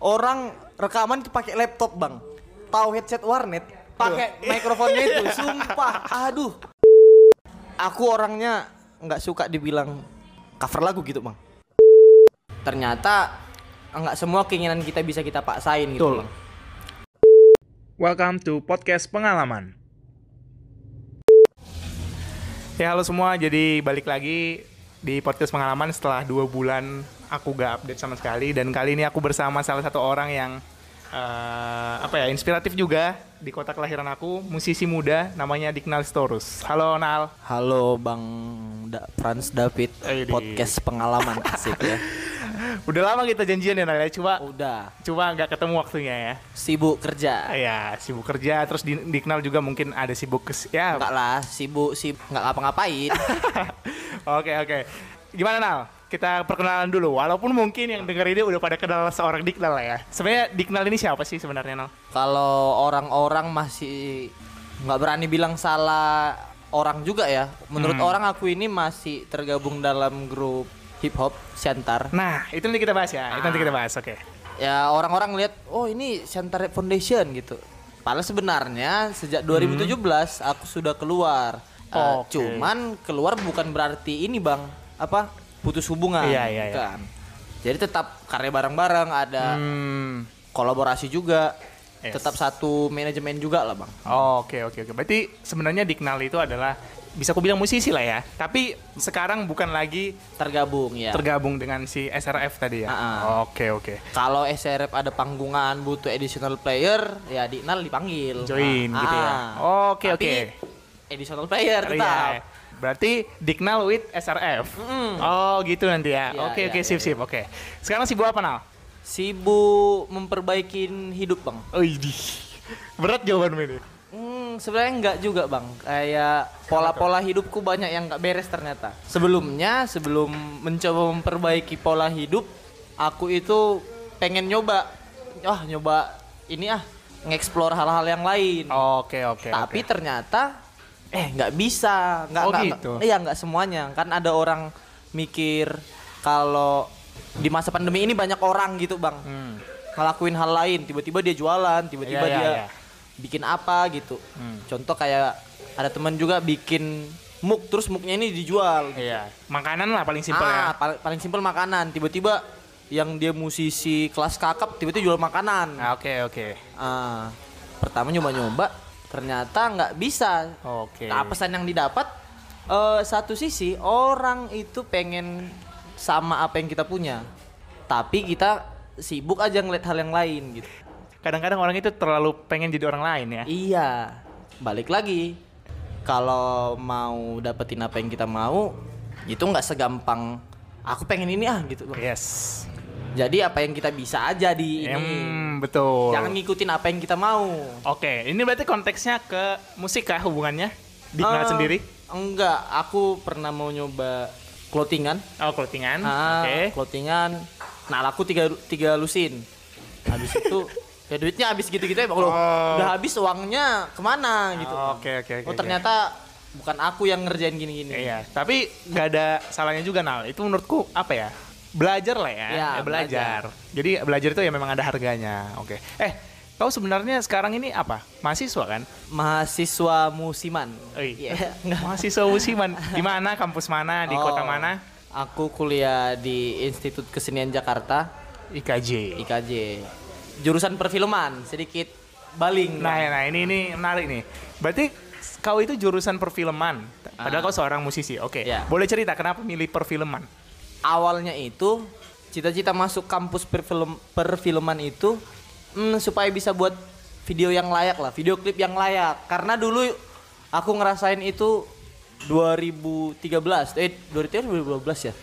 orang rekaman pakai laptop bang. Tahu headset warnet pakai mikrofonnya itu. Sumpah aduh. Aku orangnya nggak suka dibilang cover lagu gitu bang. Ternyata nggak semua keinginan kita bisa kita paksain gitu Betul. bang. Welcome to podcast pengalaman. Ya halo semua, jadi balik lagi di podcast pengalaman setelah dua bulan aku gak update sama sekali dan kali ini aku bersama salah satu orang yang eh, apa ya inspiratif juga di kota kelahiran aku, musisi muda namanya Dignal Storus. Halo Nal. halo bang da Franz David Widih. podcast pengalaman asik ya Udah lama kita janjian ya Nal ya, cuma udah cuma nggak ketemu waktunya ya. sibuk kerja Ya sibuk kerja, terus di Dignal juga mungkin ada sibuk kes ya enggak lah sibuk sibuk nggak ngapa-ngapain Oke oke. Gimana Nal? Kita perkenalan dulu. Walaupun mungkin yang denger ini udah pada kenal seorang Diknal ya. Sebenarnya Diknal ini siapa sih sebenarnya Nal? kalau orang-orang masih nggak berani bilang salah orang juga ya menurut Hmm. orang aku ini masih tergabung dalam grup hip hop Siantar Nah, itu nanti kita bahas ya. Itu nanti kita bahas. Oke. ya orang-orang lihat oh ini Siantar Rap Foundation gitu padahal sebenarnya sejak 2017 aku sudah keluar Eh, Hmm. Oke. cuman keluar bukan berarti ini bang apa putus hubungan Iya, iya, iya. bukan jadi tetap karya bareng-bareng ada Hmm. kolaborasi juga Yes. tetap satu manajemen juga lah bang Oke oke oke. Berarti sebenarnya Diknal itu adalah bisa aku bilang musisi lah ya. Tapi sekarang bukan lagi tergabung ya tergabung dengan si SRF tadi ya. Ah, ah. Oke oke. kalau SRF ada panggungan butuh additional player ya Dignal dipanggil Join Ah, gitu ya. ah. Oke Tapi oke. additional player Iya. Berarti Diknal with SRF. Mm. Oh gitu nanti ya. Iya, oke iya, oke iya, sip sip oke. Sekarang sibuk apa Nal? sibuk memperbaikin hidup bang Widih. Berat jawaban ini. Hmm, sebenarnya enggak juga bang. Kayak pola-pola hidupku banyak yang nggak beres ternyata. Sebelumnya, sebelum mencoba memperbaiki pola hidup, aku itu pengen nyoba, wah nyoba ini ah, ngeksplor hal-hal yang lain. Oke oke. Tapi oke. ternyata, eh nggak bisa, nggak Oh, nggak- gitu? Iya nggak semuanya. Kan ada orang mikir kalau di masa pandemi ini banyak orang gitu bang Hmm. ngelakuin hal lain tiba-tiba dia jualan tiba-tiba Iya, iya, dia iya. bikin apa gitu Hmm. contoh kayak ada teman juga bikin muk terus muknya ini dijual Iya. Makanan lah paling simpel ah, ya. pal- paling simpel makanan tiba-tiba yang dia musisi kelas kakap tiba-tiba jual makanan Ah, Oke oke. ah, pertama nyoba-nyoba ternyata nggak bisa Oke. Nah, pesan yang didapat eh, satu sisi orang itu pengen sama apa yang kita punya tapi kita sibuk aja ngeliat hal yang lain gitu Kadang-kadang orang itu terlalu pengen jadi orang lain ya. Iya, balik lagi. Kalau mau dapetin apa yang kita mau, itu nggak segampang aku pengen ini ah gitu. Yes. Jadi apa yang kita bisa aja di ini. Betul. Jangan ngikutin apa yang kita mau. Oke, ini berarti konteksnya ke musik kah hubungannya? Diknal Eh, sendiri? Enggak, aku pernah mau nyoba clothingan. Oh, clothingan. Ah, Oke. clothingan. Nah, laku tiga tiga lusin. Habis itu ya duitnya habis gitu-gitu ya, Oh. Udah habis uangnya ke mana gitu. Oke, oke, oke. oh, ternyata bukan aku yang ngerjain gini-gini. Iya, tapi nggak ada salahnya juga Nal. Itu menurutku apa ya? Belajar lah ya. Iya, Eh, belajar. Jadi belajar itu ya memang ada harganya. Oke. Eh, kau sebenarnya sekarang ini apa? Mahasiswa kan? mahasiswa musiman. Oi. Iya, enggak. Mahasiswa musiman. Di mana? Kampus mana? Di kota Oh, mana? Aku kuliah di Institut Kesenian Jakarta, IKJ. IKJ. Jurusan perfilman, sedikit baling. Nah, Bang. nah ini ini menarik nih. Berarti kau itu jurusan perfilman. Padahal Ah. kau seorang musisi. Oke. Iya. Boleh cerita kenapa milih perfilman? Awalnya itu cita-cita masuk kampus perfilm perfilman itu hmm, supaya bisa buat video yang layak lah, video klip yang layak. Karena dulu aku ngerasain itu 2013, eh 2013 2012 ya.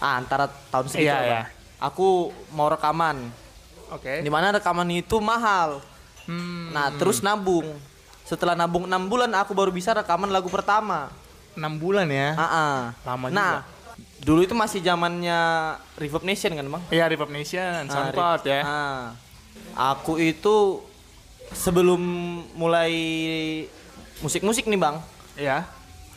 Ah, antara tahun segitu. Iya, lah, iya. Bang. Aku mau rekaman. Oke. Di mana rekaman itu mahal. Hmm, Nah, terus nabung. Setelah nabung 6 bulan aku baru bisa rekaman lagu pertama. 6 bulan ya. Ah, ah. Lama nah, dulu itu masih zamannya Reverb Nation kan, Bang? Iya, Reverb Nation, Ah, SoundCloud Re- ya. ah. Aku itu sebelum mulai musik-musik nih, Bang. Iya,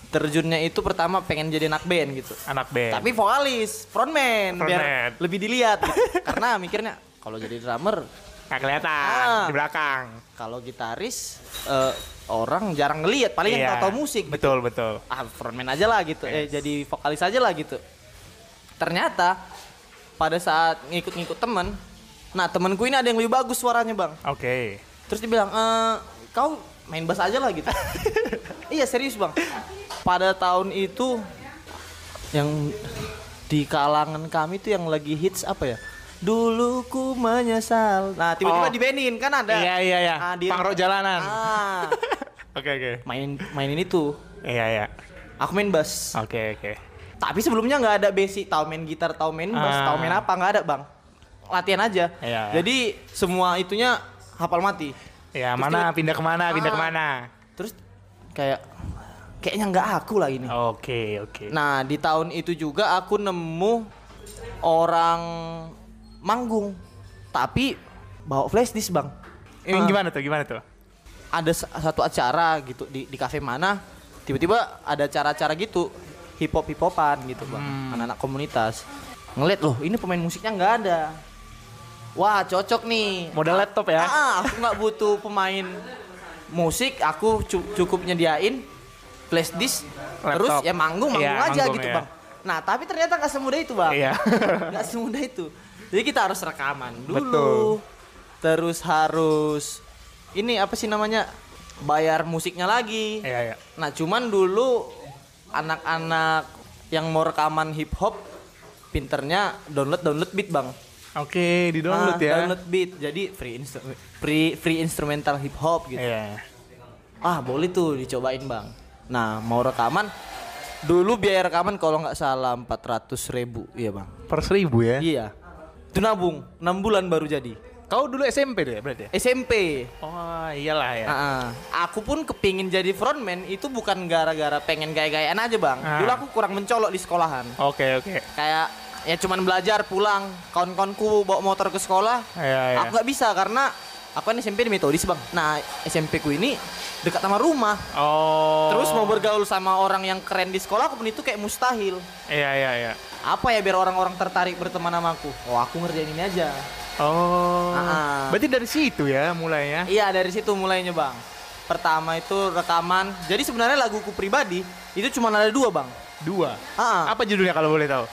Terjunnya itu pertama pengen jadi anak band gitu. anak band. Tapi vokalis, frontman, biar Frontman. lebih dilihat gitu. Karena mikirnya Kalau jadi drummer, Nggak kelihatan Ah. di belakang. kalau gitaris eh, orang jarang ngelihat, paling yang Iya. tahu musik. gitu. Betul, betul. Ah, frontman aja lah gitu. Eh jadi vokalis aja lah gitu. Ternyata pada saat ngikut-ngikut temen, nah temenku ini ada yang lebih bagus suaranya bang. Oke. Terus dia bilang, "Eh, kau main bass aja lah gitu. iya serius bang. Pada tahun itu yang di kalangan kami tuh yang lagi hits apa ya? Dulu ku menyesal. Nah tiba-tiba Oh. dibenin kan ada. Iya, iya, iya. Ah, rock jalanan. Ah, Oke, oke. main mainin itu. Iya, iya. Aku main bass. Oke, oke. Tapi sebelumnya nggak ada basic, tahu main gitar, tahu main bass, Ah. tahu main apa nggak ada bang. Latihan aja. Iya. Jadi semua itunya hafal mati. Ya, Terus mana tiba- pindah ke mana, pindah Ah. ke mana. Terus kayak kayaknya nggak aku lah ini. Oke, oke. Nah di tahun itu juga aku nemu orang manggung, tapi bawa flash disk bang. Ini Ah. gimana tuh? Gimana tuh? Ada satu acara gitu di di kafe mana, tiba-tiba ada acara-acara gitu hip hop hip hopan gitu bang, Hmm. anak-anak komunitas. Ngeliat loh, ini pemain musiknya nggak ada. Wah cocok nih. Modal laptop ya? Ah, aku nggak butuh pemain musik, aku cu- cukup nyediain flash disk, terus Laptop. ya manggung manggung Iya, aja manggung, gitu iya. bang. Nah tapi ternyata nggak semudah itu bang. Iya. Nggak semudah itu. Jadi kita harus rekaman dulu. Betul. Terus harus ini apa sih namanya bayar musiknya lagi. Iya, iya. Nah cuman dulu anak-anak yang mau rekaman hip hop pinternya download download beat bang. Oke, di download Ah, ya. Download beat. Jadi free instru- free free instrumental hip hop gitu. Iya. Ah boleh tuh dicobain bang. Nah mau rekaman dulu biaya rekaman kalau nggak salah 400 ribu iya bang. Per seribu ya. Iya. Itu nabung 6 bulan baru jadi. Kau dulu SMP deh berarti ya? SMP. Oh, iyalah ya. Ah, ah. Aku pun kepingin jadi frontman itu bukan gara-gara pengen gaya-gayaan aja bang. Ah. Dulu aku kurang mencolok di sekolahan. Oke, oke. Kayak ya cuman belajar pulang. Kawan-kawanku bawa motor ke sekolah. Iya, iya. Aku nggak bisa karena aku kan SMP di metodis bang. Nah SMP ku ini dekat sama rumah. Oh. Terus mau bergaul sama orang yang keren di sekolah aku pun itu kayak mustahil. Iya, iya, iya. Apa ya biar orang-orang tertarik berteman sama aku? Oh aku ngerjain ini aja. Oh. Ah, ah. Berarti dari situ ya mulainya. Iya dari situ mulainya bang. Pertama itu rekaman. Jadi sebenarnya laguku pribadi itu cuma ada dua bang. Dua. Ah. Apa judulnya kalau boleh tahu?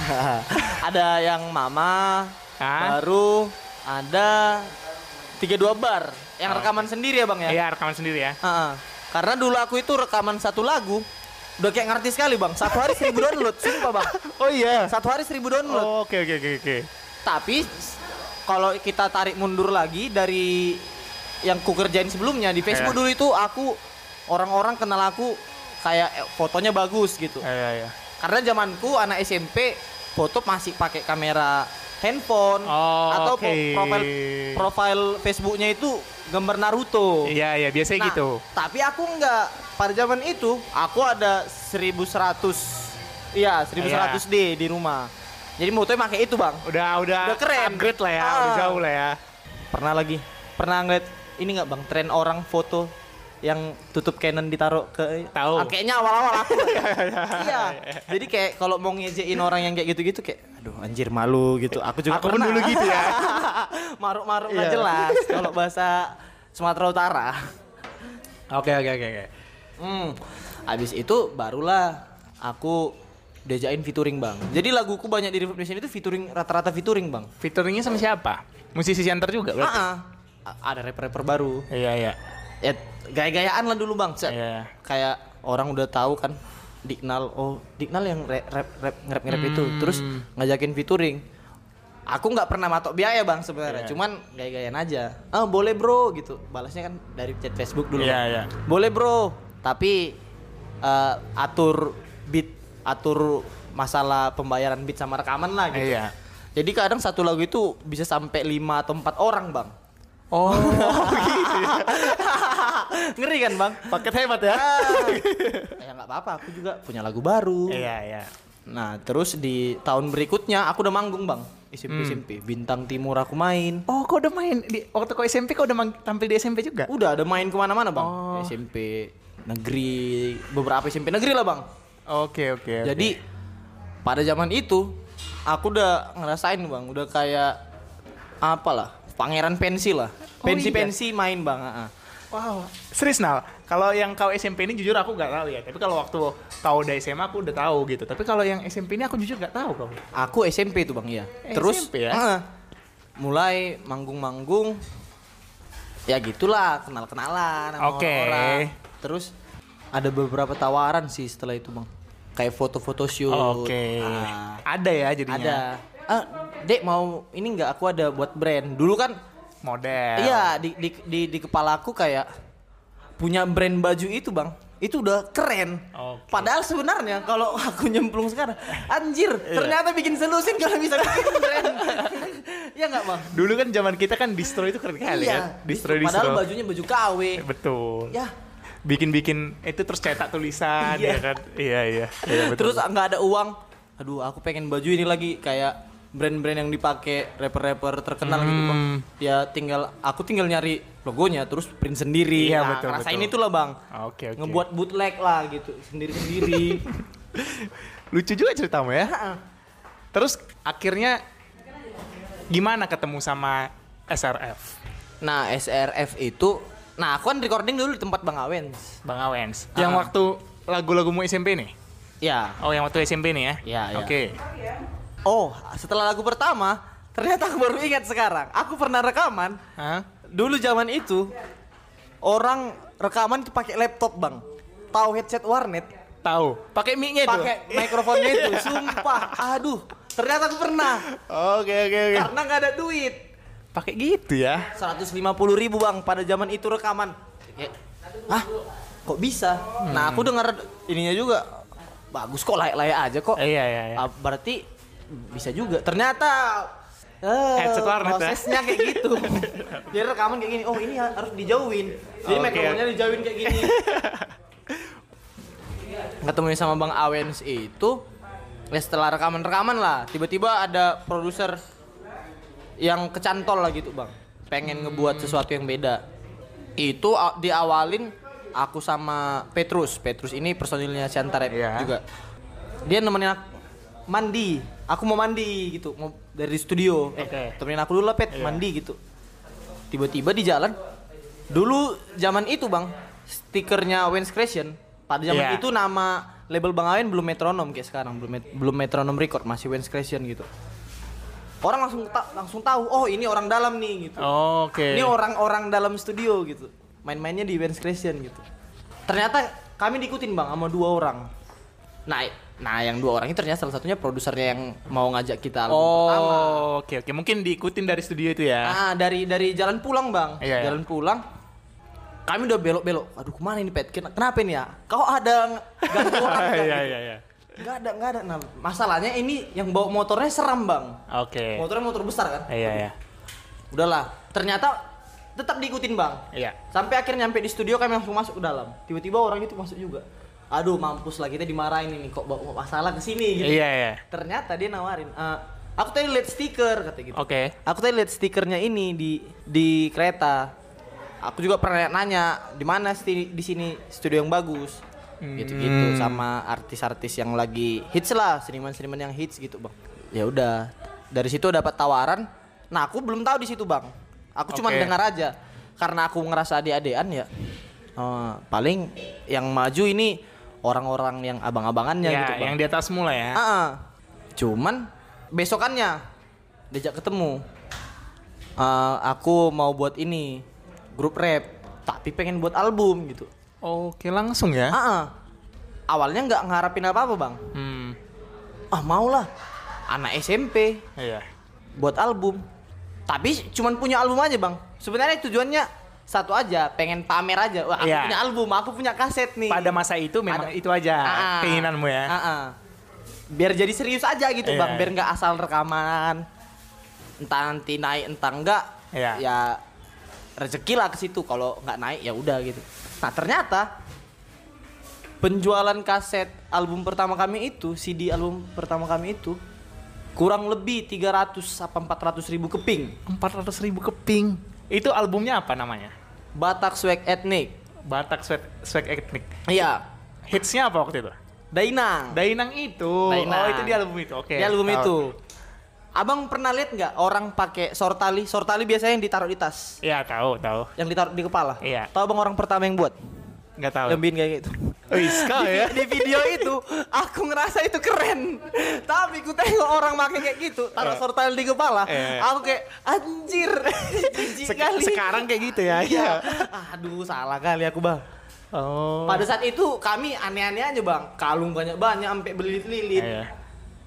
ada yang mama, Ah. baru ada tiga dua bar. Yang rekaman sendiri ya bang ya. Iya, rekaman sendiri ya. Ah, ah. Karena dulu aku itu rekaman satu lagu udah kayak ngerti sekali bang. Satu hari seribu download, sumpah bang. Oh iya. Satu hari seribu download. Oh, oke oke oke oke. Tapi kalau kita tarik mundur lagi dari yang ku kerjain sebelumnya di Facebook Iya. dulu itu aku orang-orang kenal aku kayak eh, fotonya bagus gitu. Iya, iya. Karena zamanku anak SMP foto masih pakai kamera handphone Oh, atau pro- profil profil Facebooknya itu gambar Naruto. Iya, iya, biasanya Nah, gitu. Tapi aku enggak pada zaman itu aku ada 1100 Iya, 1100D di rumah. Jadi motonya pakai itu, Bang. Udah udah Udah keren. upgrade lah ya, Ah. udah jauh lah ya. Pernah lagi. Pernah ngeliat ini nggak bang tren orang foto yang tutup Canon ditaruh ke Tahu. Ah, kayaknya awal-awal aku iya jadi kayak kalau mau ngejein orang yang kayak gitu-gitu kayak aduh anjir malu gitu aku juga Aku pernah. dulu gitu ya. maruk-maruk nggak Iya. jelas kalau bahasa Sumatera Utara Oke oke oke oke. hmm habis itu barulah aku diajakin featuring bang jadi laguku banyak di Reverb Nation itu featuring rata-rata featuring bang Featuringnya sama siapa? Musisi center juga berarti? Ah, ah. A- ada rapper-rapper baru Iya iya. Ya gaya-gayaan lah dulu bang Set. Iya. kayak orang udah tahu kan Dignal oh Dignal yang rap rap rap ngerap ngerap itu Hmm. terus ngajakin featuring aku nggak pernah matok biaya bang sebenarnya Iya. cuman gaya-gayaan aja ah boleh bro gitu balasnya kan dari chat Facebook dulu Iya, Bang. iya. boleh bro tapi eh, atur beat atur masalah pembayaran beat sama rekaman lah gitu Iya. jadi kadang satu lagu itu bisa sampai lima atau empat orang bang Oh, gitu ya. ngeri kan bang Paket hebat ya. ya nggak apa-apa aku juga punya lagu baru Iya iya. nah terus di tahun berikutnya aku udah manggung bang SMP Hmm. SMP bintang timur aku main Oh, kau udah main di waktu kau SMP kau udah mang- tampil di SMP juga? udah ada main ke mana-mana bang Oh. SMP negeri beberapa SMP negeri lah bang Oke oke. oke. jadi pada zaman itu aku udah ngerasain bang udah kayak apalah pangeran pensi lah Oh, pensi iya? pensi main bang ah. Wow, serius Nal. Kalau yang kau SMP ini jujur aku nggak tahu ya. Tapi kalau waktu kau udah SMA aku udah tahu gitu. Tapi kalau yang SMP ini aku jujur nggak tahu kau. aku SMP tuh bang iya terus SMP ya? ah, mulai manggung-manggung ya gitulah kenal kenalan sama Oke. orang terus ada beberapa tawaran sih setelah itu bang kayak foto-foto shoot Oke. Ah, Ada ya jadinya. ada ah dek mau ini nggak aku ada buat brand dulu kan Model. Iya di, di di di kepala aku kayak punya brand baju itu bang itu udah keren. Oke. Padahal sebenarnya kalau aku nyemplung sekarang, anjir Iya. ternyata bikin selusin kalau bisa bikin brand. ya nggak bang? Dulu kan zaman kita kan distro itu keren kali kan. Distro distro. Padahal bajunya baju KW. Betul. Ya Bikin-bikin itu terus cetak tulisan Iya. ya kan. Iya iya. Iya, betul. terus nggak ada uang. Aduh aku pengen baju ini lagi kayak brand-brand yang dipakai rapper-rapper terkenal gitu bang. Hmm. Ya tinggal aku tinggal nyari logonya terus print sendiri. Iya, Nah, betul, Rasain betul. itulah bang. Oke oke. ngebuat bootleg lah gitu sendiri-sendiri. lucu juga ceritamu ya. Terus akhirnya gimana ketemu sama SRF? nah SRF itu, nah aku kan recording dulu di tempat Bang Awens. Bang Awens. Yang Ah. waktu lagu-lagumu SMP nih? Ya. Oh, yang waktu SMP nih ya? Iya, iya. Oke. Oh setelah lagu pertama ternyata aku baru ingat sekarang. Aku pernah rekaman. Hah? Dulu zaman itu orang rekaman itu pakai laptop bang. Tahu headset warnet? Tahu. Pakai mic-nya itu. Pakai mikrofonnya itu. Sumpah. Aduh. Ternyata aku pernah. Oke oke oke. Karena nggak ada duit. Pakai gitu ya. 150 ribu bang pada zaman itu rekaman Hah? Kok bisa? Nah aku dengar ininya juga Bagus kok layak-layak aja kok iya iya iya. Ah, Berarti bisa juga. Ternyata Headset warnet ya? Prosesnya kayak gitu. Jadi rekaman kayak gini. Oh ini harus dijauhin. Jadi Oke. mikrofonnya dijauhin kayak gini. Ketemu sama Bang Awens itu ya setelah rekaman-rekaman lah tiba-tiba ada produser yang kecantol lah gitu bang. Pengen ngebuat sesuatu yang beda. Itu diawalin aku sama Petrus. Petrus ini personilnya Siantarep Iya. juga. Dia nemenin aku mandi aku mau mandi gitu. Mau dari studio. Eh Oke. temenin aku dulu lah Pet. Iya. mandi gitu. Tiba-tiba di jalan dulu zaman itu bang stikernya Wens Creation pada zaman Iya. itu nama label Bang Awen belum metronom kayak sekarang belum met- belum metronom record masih Wens Creation gitu. Orang langsung ta- langsung tahu oh ini orang dalam nih gitu. Oke. ini orang-orang dalam studio gitu. Main-mainnya di Wens Creation gitu. Ternyata kami diikutin bang sama dua orang nah nah yang dua orang ini ternyata salah satunya produsernya yang mau ngajak kita album pertama Oh, oke oke. Mungkin diikutin dari studio itu ya. Ah, dari dari jalan pulang bang, Iya, iya. jalan pulang. Kami udah belok-belok. Aduh ke mana ini pet? Ken- Kenapa ini ya? Kau ada ng- ganggu orang? nggak Iya iya iya. Nggak ada, nggak ada. Nah, masalahnya ini yang bawa motornya seram bang. Oke. Motornya motor besar kan? Iya iya. Udahlah. Ternyata tetap diikutin bang. Iya. Sampai akhirnya nyampe di studio kami langsung masuk ke dalam. Tiba-tiba orang itu masuk juga. Aduh mampus lah kita dimarahin ini kok bawa masalah ke sini gitu. Iya iya. Ternyata dia nawarin. "Eh, aku tadi lihat stiker kata gitu. Oke. Aku tadi lihat stikernya ini di di kereta. Aku juga pernah nanya di mana sti- di sini studio yang bagus. Gitu-gitu sama artis-artis yang lagi hits lah, seniman-seniman yang hits gitu, Bang. Ya udah. Dari situ dapat tawaran. Nah, aku belum tahu di situ, Bang. Aku cuma Oke. dengar aja. Karena aku ngerasa adik-adikan ya. eh, paling yang maju ini orang-orang yang abang-abangannya Ya, gitu, Bang. yang di atas mulai ya. Ah, ah. cuman besokannya diajak ketemu. Eh, aku mau buat ini grup rap, tapi pengen buat album gitu. Oke, langsung ya. Ah, ah. awalnya nggak ngarapin apa-apa bang. Hmm. Ah maulah, anak SMP Iya. buat album. Tapi cuman punya album aja bang. Sebenarnya tujuannya satu aja, pengen pamer aja. Wah aku Iya. punya album, aku punya kaset nih. Pada masa itu memang Ada- itu aja ah. keinginanmu ya. Ah. Biar jadi serius aja gitu Iya, bang, biar nggak asal rekaman. Entah nanti naik entah enggak. Iya. Ya rezeki lah ke situ. Kalau nggak naik ya udah gitu. Nah ternyata penjualan kaset album pertama kami itu, CD album pertama kami itu kurang lebih 300 apa 400 ribu keping. 400 ribu keping. Itu albumnya apa namanya? Batak Swag Ethnic. Batak Swag, Swag Ethnic. Iya, Hitsnya apa waktu itu? Dainang. Dainang itu. Dainang. Oh, itu di album itu. Oke. Di album tahu. itu. Abang pernah lihat nggak orang pakai sortali? Sortali biasanya yang ditaruh di tas, Iya tahu tahu. yang ditaruh di kepala. Iya. Tahu bang orang pertama yang buat? Nggak tahu. Yang bikin kayak gitu. Wih, kau di, ya. di video itu aku ngerasa itu keren. Tapi ku tengok orang pakai kayak gitu, taruh sortali di kepala. Eh. Aku kayak anjir. Sek- kali. sekarang kayak gitu ya. Iya. Aduh, salah kali aku, Bang. Oh. Pada saat itu kami aneh-aneh aja, Bang. Kalung banyak-banyak sampai berlilit-lilit. Iya.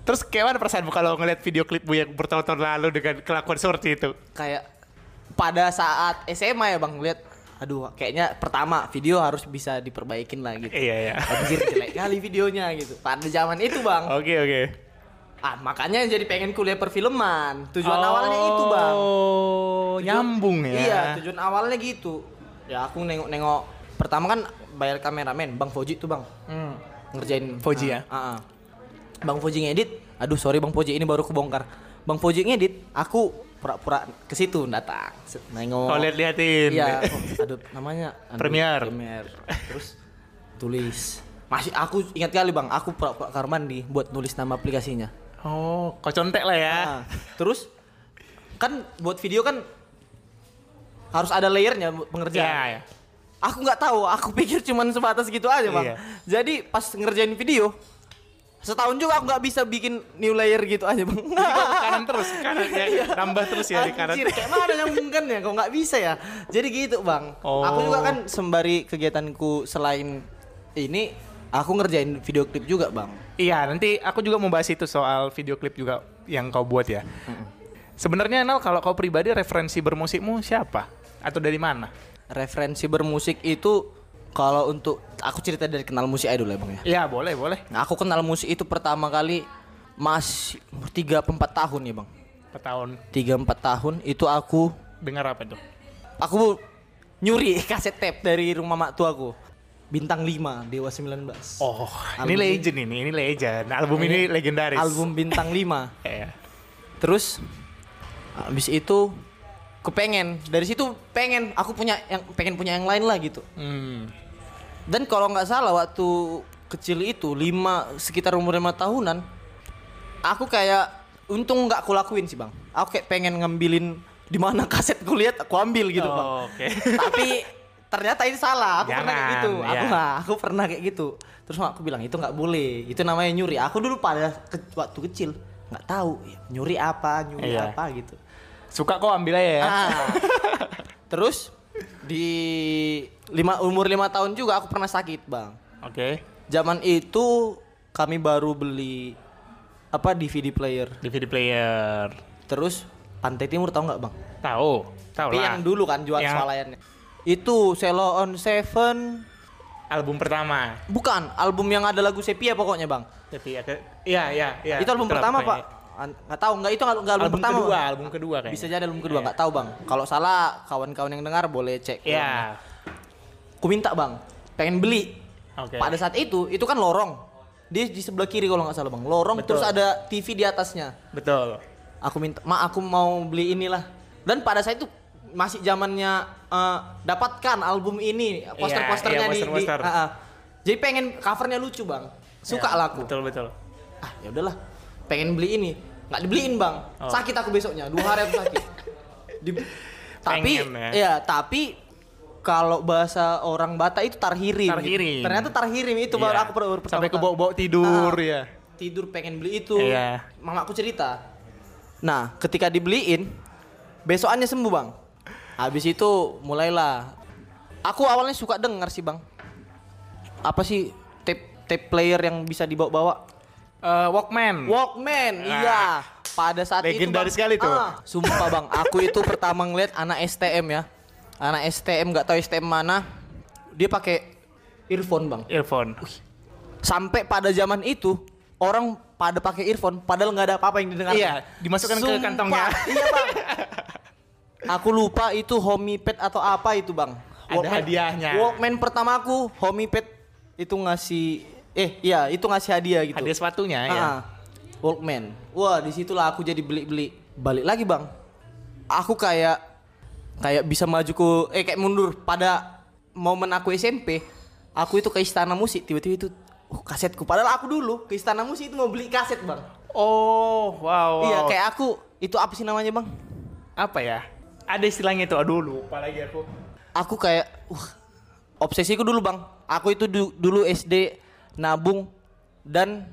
Terus kayak mana perasaanmu kalau ngeliat video klipmu yang bertahun-tahun lalu dengan kelakuan seperti itu? kayak pada saat SMA ya bang lihat aduh kayaknya pertama video harus bisa diperbaikin lah gitu Iya ya. anjir jelek kali videonya gitu pada zaman itu bang Oke oke. ah makanya jadi pengen kuliah perfilman tujuan awalnya itu bang Oh, nyambung ya. iya tujuan awalnya gitu ya aku nengok-nengok pertama kan bayar kameramen bang Foji tuh bang Hmm. ngerjain Foji ah, ya? ah, ah. bang Foji ngedit aduh sorry bang Foji ini baru kebongkar bang Foji ngedit aku pura-pura ke situ datang nengok Kau lihat-liatin. iya oh, aduh namanya aduh, Premiere. Premiere. terus tulis masih aku ingat kali bang aku pura-pura kamar mandi buat nulis nama aplikasinya Oh, kau contek lah ya. Ah, terus kan buat video kan harus ada layernya pengerjaan Iya, iya. aku nggak tahu aku pikir cuman sebatas gitu aja bang Iya. jadi pas ngerjain video setahun juga aku nggak bisa bikin new layer gitu aja bang kanan terus, kanan ya, nambah terus ya di kanan. Anjir, kayak mana nyambungkannya kok nggak bisa ya jadi gitu bang Oh. aku juga kan sembari kegiatanku selain ini aku ngerjain video klip juga bang Iya, nanti aku juga mau bahas itu soal video klip juga yang kau buat ya. Sebenarnya Nal, kalau kau pribadi referensi bermusikmu siapa? Atau dari mana? referensi bermusik itu kalau untuk aku cerita dari kenal musik dulu ya bang ya Iya, boleh, boleh. Nah, aku kenal musik itu pertama kali masih 3 4 tahun ya, Bang. Per tahun 3 4 tahun itu aku dengar apa tuh? aku nyuri kaset tape dari rumah mak tuaku. Bintang 5 Dewa 19. Oh, Album ini legend ini, ini legend. Album ini, legendaris. Album Bintang 5. Iya. Terus habis itu kepengen dari situ pengen aku punya yang pengen punya yang lain lah gitu. Hmm. Dan kalau nggak salah waktu kecil itu lima sekitar umur lima tahunan, aku kayak untung nggak aku lakuin sih bang. Aku kayak pengen ngambilin di mana kaset gue lihat aku ambil gitu bang. Oh, Oke. Tapi ternyata itu salah. Aku pernah kayak Jangan, gitu. Aku ya. nggak, aku pernah kayak gitu. Terus mak aku bilang itu nggak boleh. Itu namanya nyuri. Aku dulu pada ke- waktu kecil nggak tahu nyuri apa, nyuri Iya. apa gitu. Suka kok ambil aja ya. Ah. Terus di lima umur lima tahun juga aku pernah sakit bang. Oke. Zaman itu kami baru beli apa DVD player. DVD player. Terus Pantai Timur tahu nggak bang? Tahu, tahu lah. yang dulu kan jual Yang- swalayannya. Itu Selo on Seven. Album pertama. Bukan album yang ada lagu Sepia pokoknya bang. Ke- iya, iya, iya. itu album Itulah pertama pokoknya. pak. Nggak tahu nggak itu nggak album, Album, pertama. kedua, Bang. album kedua kayaknya. Bisa jadi album kedua Iya. nggak tahu bang. Kalau salah kawan-kawan yang dengar boleh cek. Iya. Ku minta bang, pengen beli. Oke. Pada saat itu itu kan lorong. Dia di sebelah kiri kalau nggak salah bang. Lorong Betul. terus ada TV di atasnya. Betul. Aku minta, ma aku mau beli inilah. Dan pada saat itu masih zamannya eh, dapatkan album ini poster-posternya iya, di, di poster-poster. ah, ah. Jadi pengen covernya lucu bang. Suka Iya, lah aku. Betul, betul. Ah ya udahlah, pengen beli ini. Nggak dibeliin bang. Oh. Sakit aku besoknya. Dua hari aku sakit. Di- tapi Pengen, ya. ya tapi kalau bahasa orang Batak itu tarhirim. gitu. Tarhirim. Ternyata tarhirim itu baru Iya. aku baru pertama Sampai ke bawa-bawa tidur Ah. ya. tidur pengen beli itu. Iya. Mama aku cerita. Nah, ketika dibeliin, besokannya sembuh, Bang. Habis itu mulailah aku awalnya suka denger sih, Bang. Apa sih tape tape player yang bisa dibawa-bawa? Eh, Walkman. Walkman, Ah. iya. Pada saat Legendaris itu Bang, sekali tuh. ah, sumpah Bang, aku itu pertama ngeliat anak STM ya. Anak STM nggak tahu STM mana. Dia pakai earphone, Bang. Earphone. Sampai pada zaman itu orang pada pakai earphone padahal nggak ada apa-apa yang didengar. Iya, dimasukkan ke kantongnya. Iya, Bang. Aku lupa itu Homipad atau apa itu, Bang. Ada hadiahnya. Walkman pertama aku Homipad itu ngasih eh iya, itu ngasih hadiah gitu. Hadiah sepatunya ya. Ah, Walkman. Wah, di situlah aku jadi beli-beli. Balik lagi bang. Aku kayak kayak bisa maju ke eh kayak mundur pada momen aku SMP. Aku itu ke istana musik tiba-tiba itu uh, kasetku. Padahal aku dulu ke istana musik itu mau beli kaset bang. Oh, wow. wow. Iya, kayak aku itu apa sih namanya, Bang? apa ya? Ada istilahnya itu. Aduh, lupa lagi aku. Aku kayak wah, obsesiku dulu, Bang. Aku itu du- dulu SD nabung dan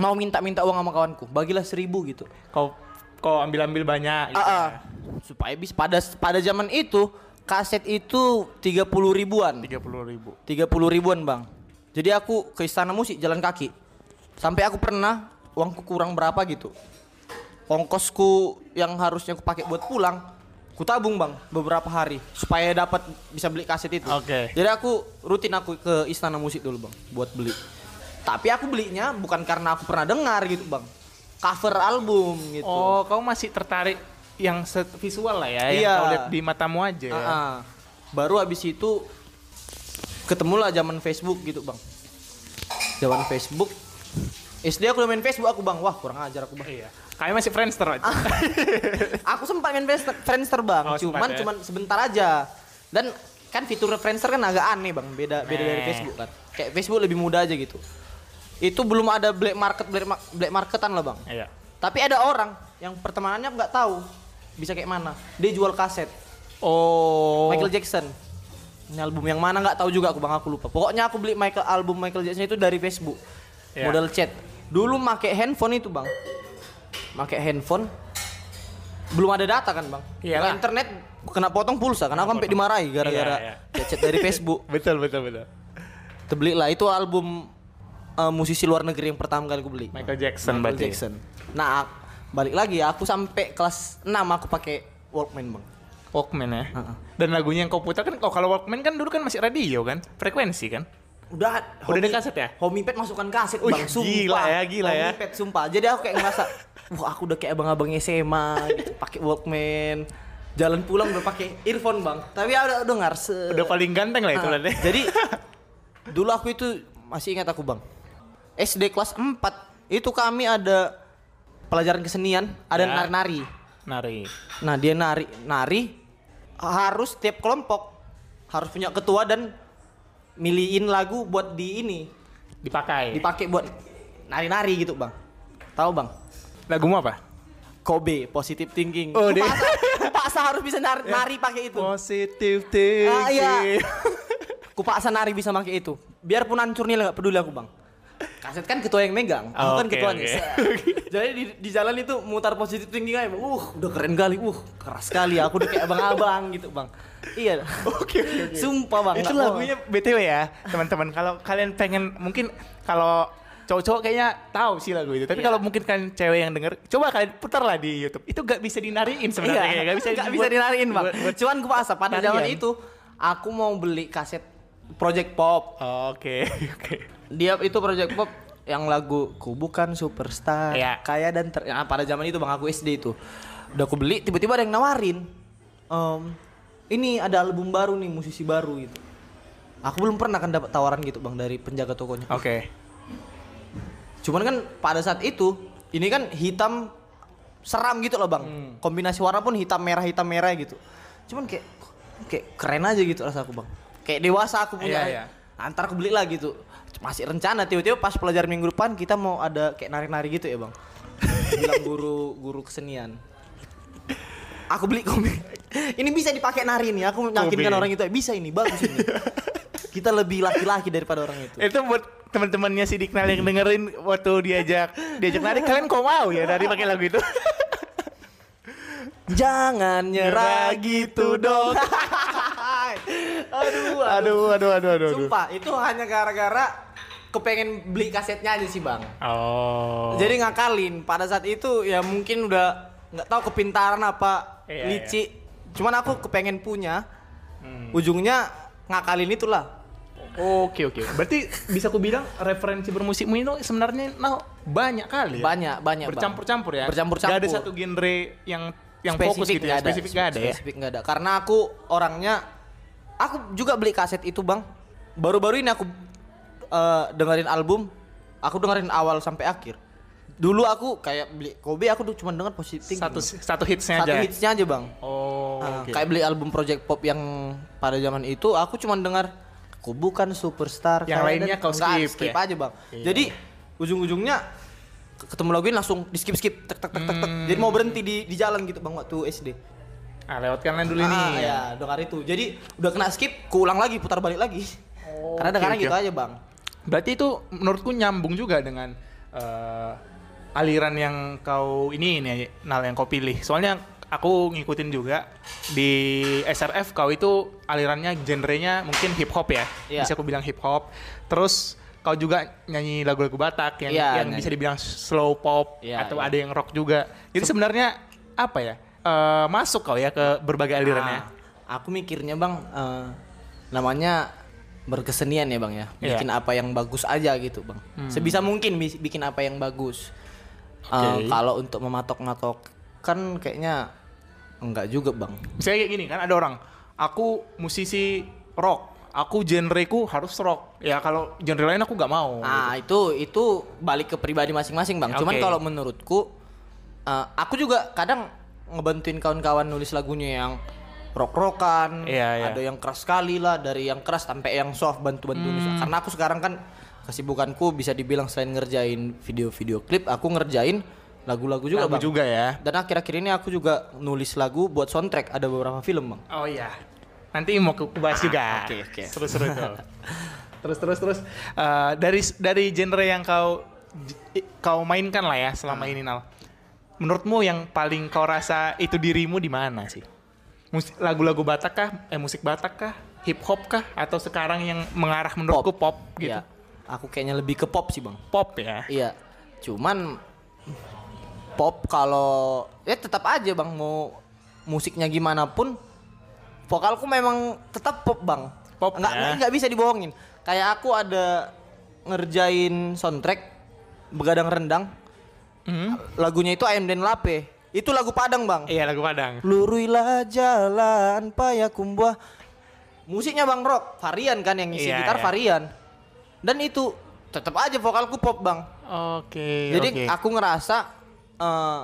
mau minta-minta uang sama kawanku. Bagilah seribu gitu. Kau kau ambil-ambil banyak gitu. Ah. supaya bisa pada pada zaman itu kaset itu 30 ribuan. Tiga puluh ribu. 30 ribuan bang Jadi aku ke istana musik jalan kaki Sampai aku pernah uangku kurang berapa gitu Ongkosku yang harusnya aku pakai buat pulang Ku tabung bang beberapa hari Supaya dapat bisa beli kaset itu Oke. Jadi aku rutin aku ke istana musik dulu bang Buat beli Tapi aku belinya bukan karena aku pernah dengar gitu bang Cover album gitu Oh, kau masih tertarik yang set visual lah ya, yang Iya. kau lihat di matamu aja ya. Ah, ah. Baru habis itu ketemulah zaman Facebook gitu bang. Zaman Facebook. SD aku udah main Facebook aku bang. Wah kurang ajar aku bang. Iya. Kayaknya masih Friendster aja. aku sempat main Friendster, Friendster bang. Oh, cuman ya. cuman sebentar aja. Dan kan fitur Friendster kan agak aneh bang. Beda beda dari. Facebook kan. Kayak Facebook lebih mudah aja gitu. Itu belum ada black market black, ma- black marketan lah bang. Iya. Tapi ada orang yang pertemanannya nggak tahu bisa kayak mana. Dia jual kaset. Oh. Michael Jackson. Ini album yang mana nggak tahu juga aku bang aku lupa. Pokoknya aku beli Michael album Michael Jackson itu dari Facebook. Ya. Model chat. Dulu make handphone itu bang. Make handphone. Belum ada data kan bang. Iyalah. Kalau internet kena potong pulsa karena aku sampai dimarahi gara-gara Iya, chat-chat dari Facebook. Betul, betul, betul. Terbeli lah itu album eh, musisi luar negeri yang pertama kali aku beli. Michael Jackson Michael berarti. Jackson. Nah, balik lagi aku sampai kelas 6 aku pakai Walkman bang. Walkman ya. Heeh. Dan lagunya yang kau putar kan oh, kalau Walkman kan dulu kan masih radio kan, frekuensi kan. Udah, Udah ada kaset ya? Homipad masukkan kaset bang, sumpah. gila ya, gila ya. Homipad sumpah. Jadi aku kayak ngerasa, wah aku udah kayak abang-abang SMA, gitu, pakai Walkman. Jalan pulang udah pakai earphone bang. Tapi ya udah dengar. Se Udah paling ganteng lah itu Ah, berarti. Jadi dulu aku itu masih ingat aku bang. SD kelas 4 itu kami ada pelajaran kesenian, ada Ya. nari-nari. Nari. Nah dia nari, nari harus tiap kelompok harus punya ketua dan milihin lagu buat di ini Dipakai. dipakai buat nari-nari gitu bang tahu bang Lagumu apa? Kobe positive thinking Oh, dia- Kupaksa, harus bisa nari, nari pakai itu Positive Ah, iya. thinking. kupaksa nari bisa pakai itu biarpun hancur nilai nggak peduli aku bang kaset kan ketua yang megang aku Oh, kan oke, ketuanya. Set. jadi di, di jalan itu mutar positive thinking aja bang uh udah keren kali uh keras sekali aku udah kayak abang-abang gitu bang iya Oke, oke, oke. sumpah bang Itu lagunya BTW ya, teman-teman. Kalau kalian pengen mungkin kalau cowok-cowok kayaknya tahu sih lagu itu. Tapi Iya. kalau mungkin kalian cewek yang denger, coba kalian putar lah di YouTube. Itu gak bisa dinariin sebenarnya. Iya, Gak bisa dibuat- bisa dinariin bang. buat- buat- Cuman gue paksa pada zaman itu aku mau beli kaset Project Pop. Oh, Oke, oke. Dia itu Project Pop yang lagu ku bukan superstar Iya. kaya dan ter ya, pada zaman itu bang aku SD itu udah aku beli tiba-tiba ada yang nawarin Em, ini ada album baru nih musisi baru gitu aku belum pernah kan dapat tawaran gitu bang dari penjaga tokonya Oke. Cuman kan pada saat itu ini kan hitam seram gitu loh bang. Hmm. kombinasi warna pun hitam merah hitam merah gitu. Cuman kayak kayak keren aja gitu rasa aku bang. Kayak dewasa aku punya. Iya, iya. antar aku beli lah gitu. Masih rencana tiba-tiba pas pelajaran minggu depan kita mau ada kayak nari-nari gitu ya bang. Bilang guru guru kesenian. Aku beli komik. Ini bisa dipakai nari nih aku yakinkan orang itu. Bisa ini bagus ini. Kita lebih laki-laki daripada orang itu. Itu buat teman-temannya si Diknal yang dengerin waktu diajak diajak nari kalian kok mau ya dari pakai lagu itu? Jangan nyerah gitu dong. aduh, aduh, aduh, aduh, aduh, aduh. Sumpah, itu hanya gara-gara kepengen beli kasetnya aja sih bang. Oh. Jadi ngakalin. Pada saat itu ya mungkin udah nggak tahu kepintaran apa Iya, lici. Cuman aku kepengen punya. Hmm. Ujungnya ngakalin itulah. Oke oke. Berarti bisa aku bilang referensi bermusikmu itu sebenarnya nah, banyak kali ya. Banyak, banyak. Bercampur-campur ya. Bercampur-campur. Gak ada satu genre yang yang fokus gitu ya. ada. Spesifik gak ada ya. Spesifik nggak ada. Karena aku orangnya, aku juga beli kaset itu bang. Baru-baru ini aku eh, dengerin album, aku dengerin awal sampai akhir. Dulu aku kayak beli Kobe, aku tuh cuma denger positif thinking, Satu Bang. satu hitsnya satu aja. hitsnya aja bang. Oh. Ah, oke. Kayak beli album Project Pop yang pada zaman itu, aku cuma dengar Ku bukan superstar. Yang lainnya kau skip skip ya? aja bang. Iya. Jadi ujung-ujungnya ketemu lagu ini langsung di skip skip tek tek tek tek tek. Jadi mau berhenti di di jalan gitu bang waktu SD. Ah, lewatkan lain dulu Ah, nih. ya, dengar itu. Jadi udah kena skip, kuulang lagi, putar balik lagi. Karena oke, dengarnya oke. gitu aja bang. Berarti itu menurutku nyambung juga dengan eh, aliran yang kau ini ini Nal yang kau pilih. Soalnya aku ngikutin juga di SRF kau itu alirannya genrenya mungkin hip hop ya. Iya. Bisa aku bilang hip hop. Terus kau juga nyanyi lagu-lagu Batak yang Iya, yang nyanyi. bisa dibilang slow pop Iya, atau iya. ada yang rock juga. Jadi sebenarnya apa ya? eh, masuk kau ya ke berbagai alirannya. Ah, aku mikirnya bang, eh, namanya berkesenian ya bang ya. Iya. Bikin apa yang bagus aja gitu bang. Sebisa mungkin bikin apa yang bagus. Eh, Oke. Kalau untuk mematok-matok kan kayaknya enggak juga bang. Misalnya kayak gini kan ada orang, aku musisi rock, aku genreku harus rock. Ya kalau genre lain aku nggak mau. Ah itu itu balik ke pribadi masing-masing bang. Cuman Oke. kalau menurutku, eh, aku juga kadang ngebantuin kawan-kawan nulis lagunya yang rock-rockan, Iya, iya. ada yang keras sekali lah, dari yang keras sampai yang soft bantu-bantu nulis. Hmm. Karena aku sekarang kan kesibukanku bisa dibilang selain ngerjain video-video klip, aku ngerjain lagu-lagu juga Lagu bang. juga ya. Dan akhir-akhir ini aku juga nulis lagu buat soundtrack ada beberapa film bang. Oh iya. Nanti mau aku bahas juga. oke, oke. Seru-seru itu. terus terus terus Eh, dari dari genre yang kau kau mainkan lah ya selama ini Nal. Menurutmu yang paling kau rasa itu dirimu di mana sih? Musik lagu-lagu Batak kah? Eh musik Batak kah? Hip hop kah? Atau sekarang yang mengarah menurutku pop, gitu? Iya. Aku kayaknya lebih ke pop sih bang. Pop ya. Iya, cuman pop kalau ya tetap aja bang mau musiknya gimana pun vokalku memang tetap pop bang. Pop nggak ya. nggak bisa dibohongin. Kayak aku ada ngerjain soundtrack begadang rendang. Hmm? Lagunya itu Ayam dan Lape. Itu lagu Padang bang. Iya lagu Padang. Luruilah jalan payakumbuah. Musiknya bang rock, varian kan yang isi Iya, gitar iya. varian. Dan itu tetap aja vokalku pop bang. Oke. Jadi oke. aku ngerasa eh,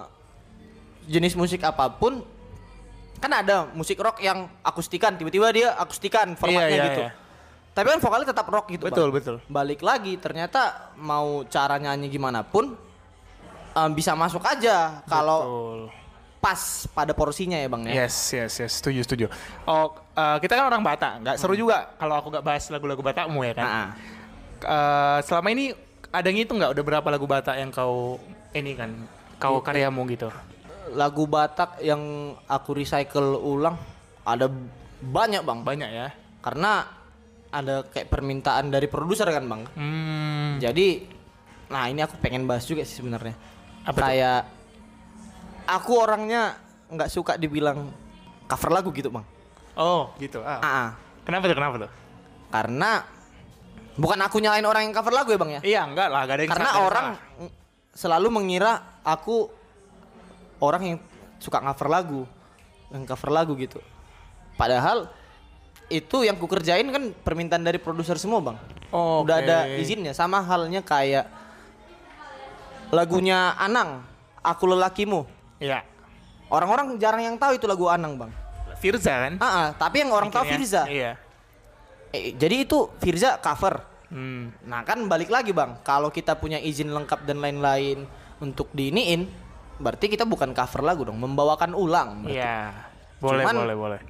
jenis musik apa pun kan ada musik rock yang akustikan, tiba-tiba dia akustikan formatnya Iya, iya, gitu. iya. Tapi kan vokalnya tetap rock gitu. Betul, Bang. betul. Balik lagi ternyata mau cara nyanyi gimana pun eh, bisa masuk aja kalau pas pada porsinya ya bang ya. Yes, yes, yes, setuju, setuju. Oh, eh, kita kan orang Batak, nggak seru juga kalau aku nggak bahas lagu-lagu Batakmu ya kan. Hmm. Nah, Eh, selama ini ada ngitung nggak udah berapa lagu Batak yang kau ini kan, kau karyamu gitu? lagu Batak yang aku recycle ulang ada banyak bang. Banyak ya. Karena ada kayak permintaan dari produser kan bang. Hmm. Jadi, nah ini aku pengen bahas juga sih sebenarnya. Apa? Kayak aku orangnya nggak suka dibilang cover lagu gitu bang. Oh, gitu. Ah. Ah, ah. Kenapa tuh? Kenapa tuh? karena bukan aku nyalain orang yang cover lagu ya bang ya. Iya, enggak lah, gak ada yang Karena salah, orang salah. Selalu mengira aku orang yang suka cover lagu, yang cover lagu gitu. Padahal itu yang ku kerjain kan permintaan dari produser semua bang. Oh, Udah ada izinnya. Sama halnya kayak lagunya Anang, Aku Lelakimu. Iya. Orang-orang jarang yang tahu itu lagu Anang bang. Firza kan? Ah, tapi yang orang tahu. Firza. Iya. Eh, jadi itu Firza cover. Hmm. Nah kan balik lagi bang, kalau kita punya izin lengkap dan lain-lain untuk diiniin, berarti kita bukan cover lagu dong, membawakan ulang. Iya. Boleh, Cuman- boleh, boleh.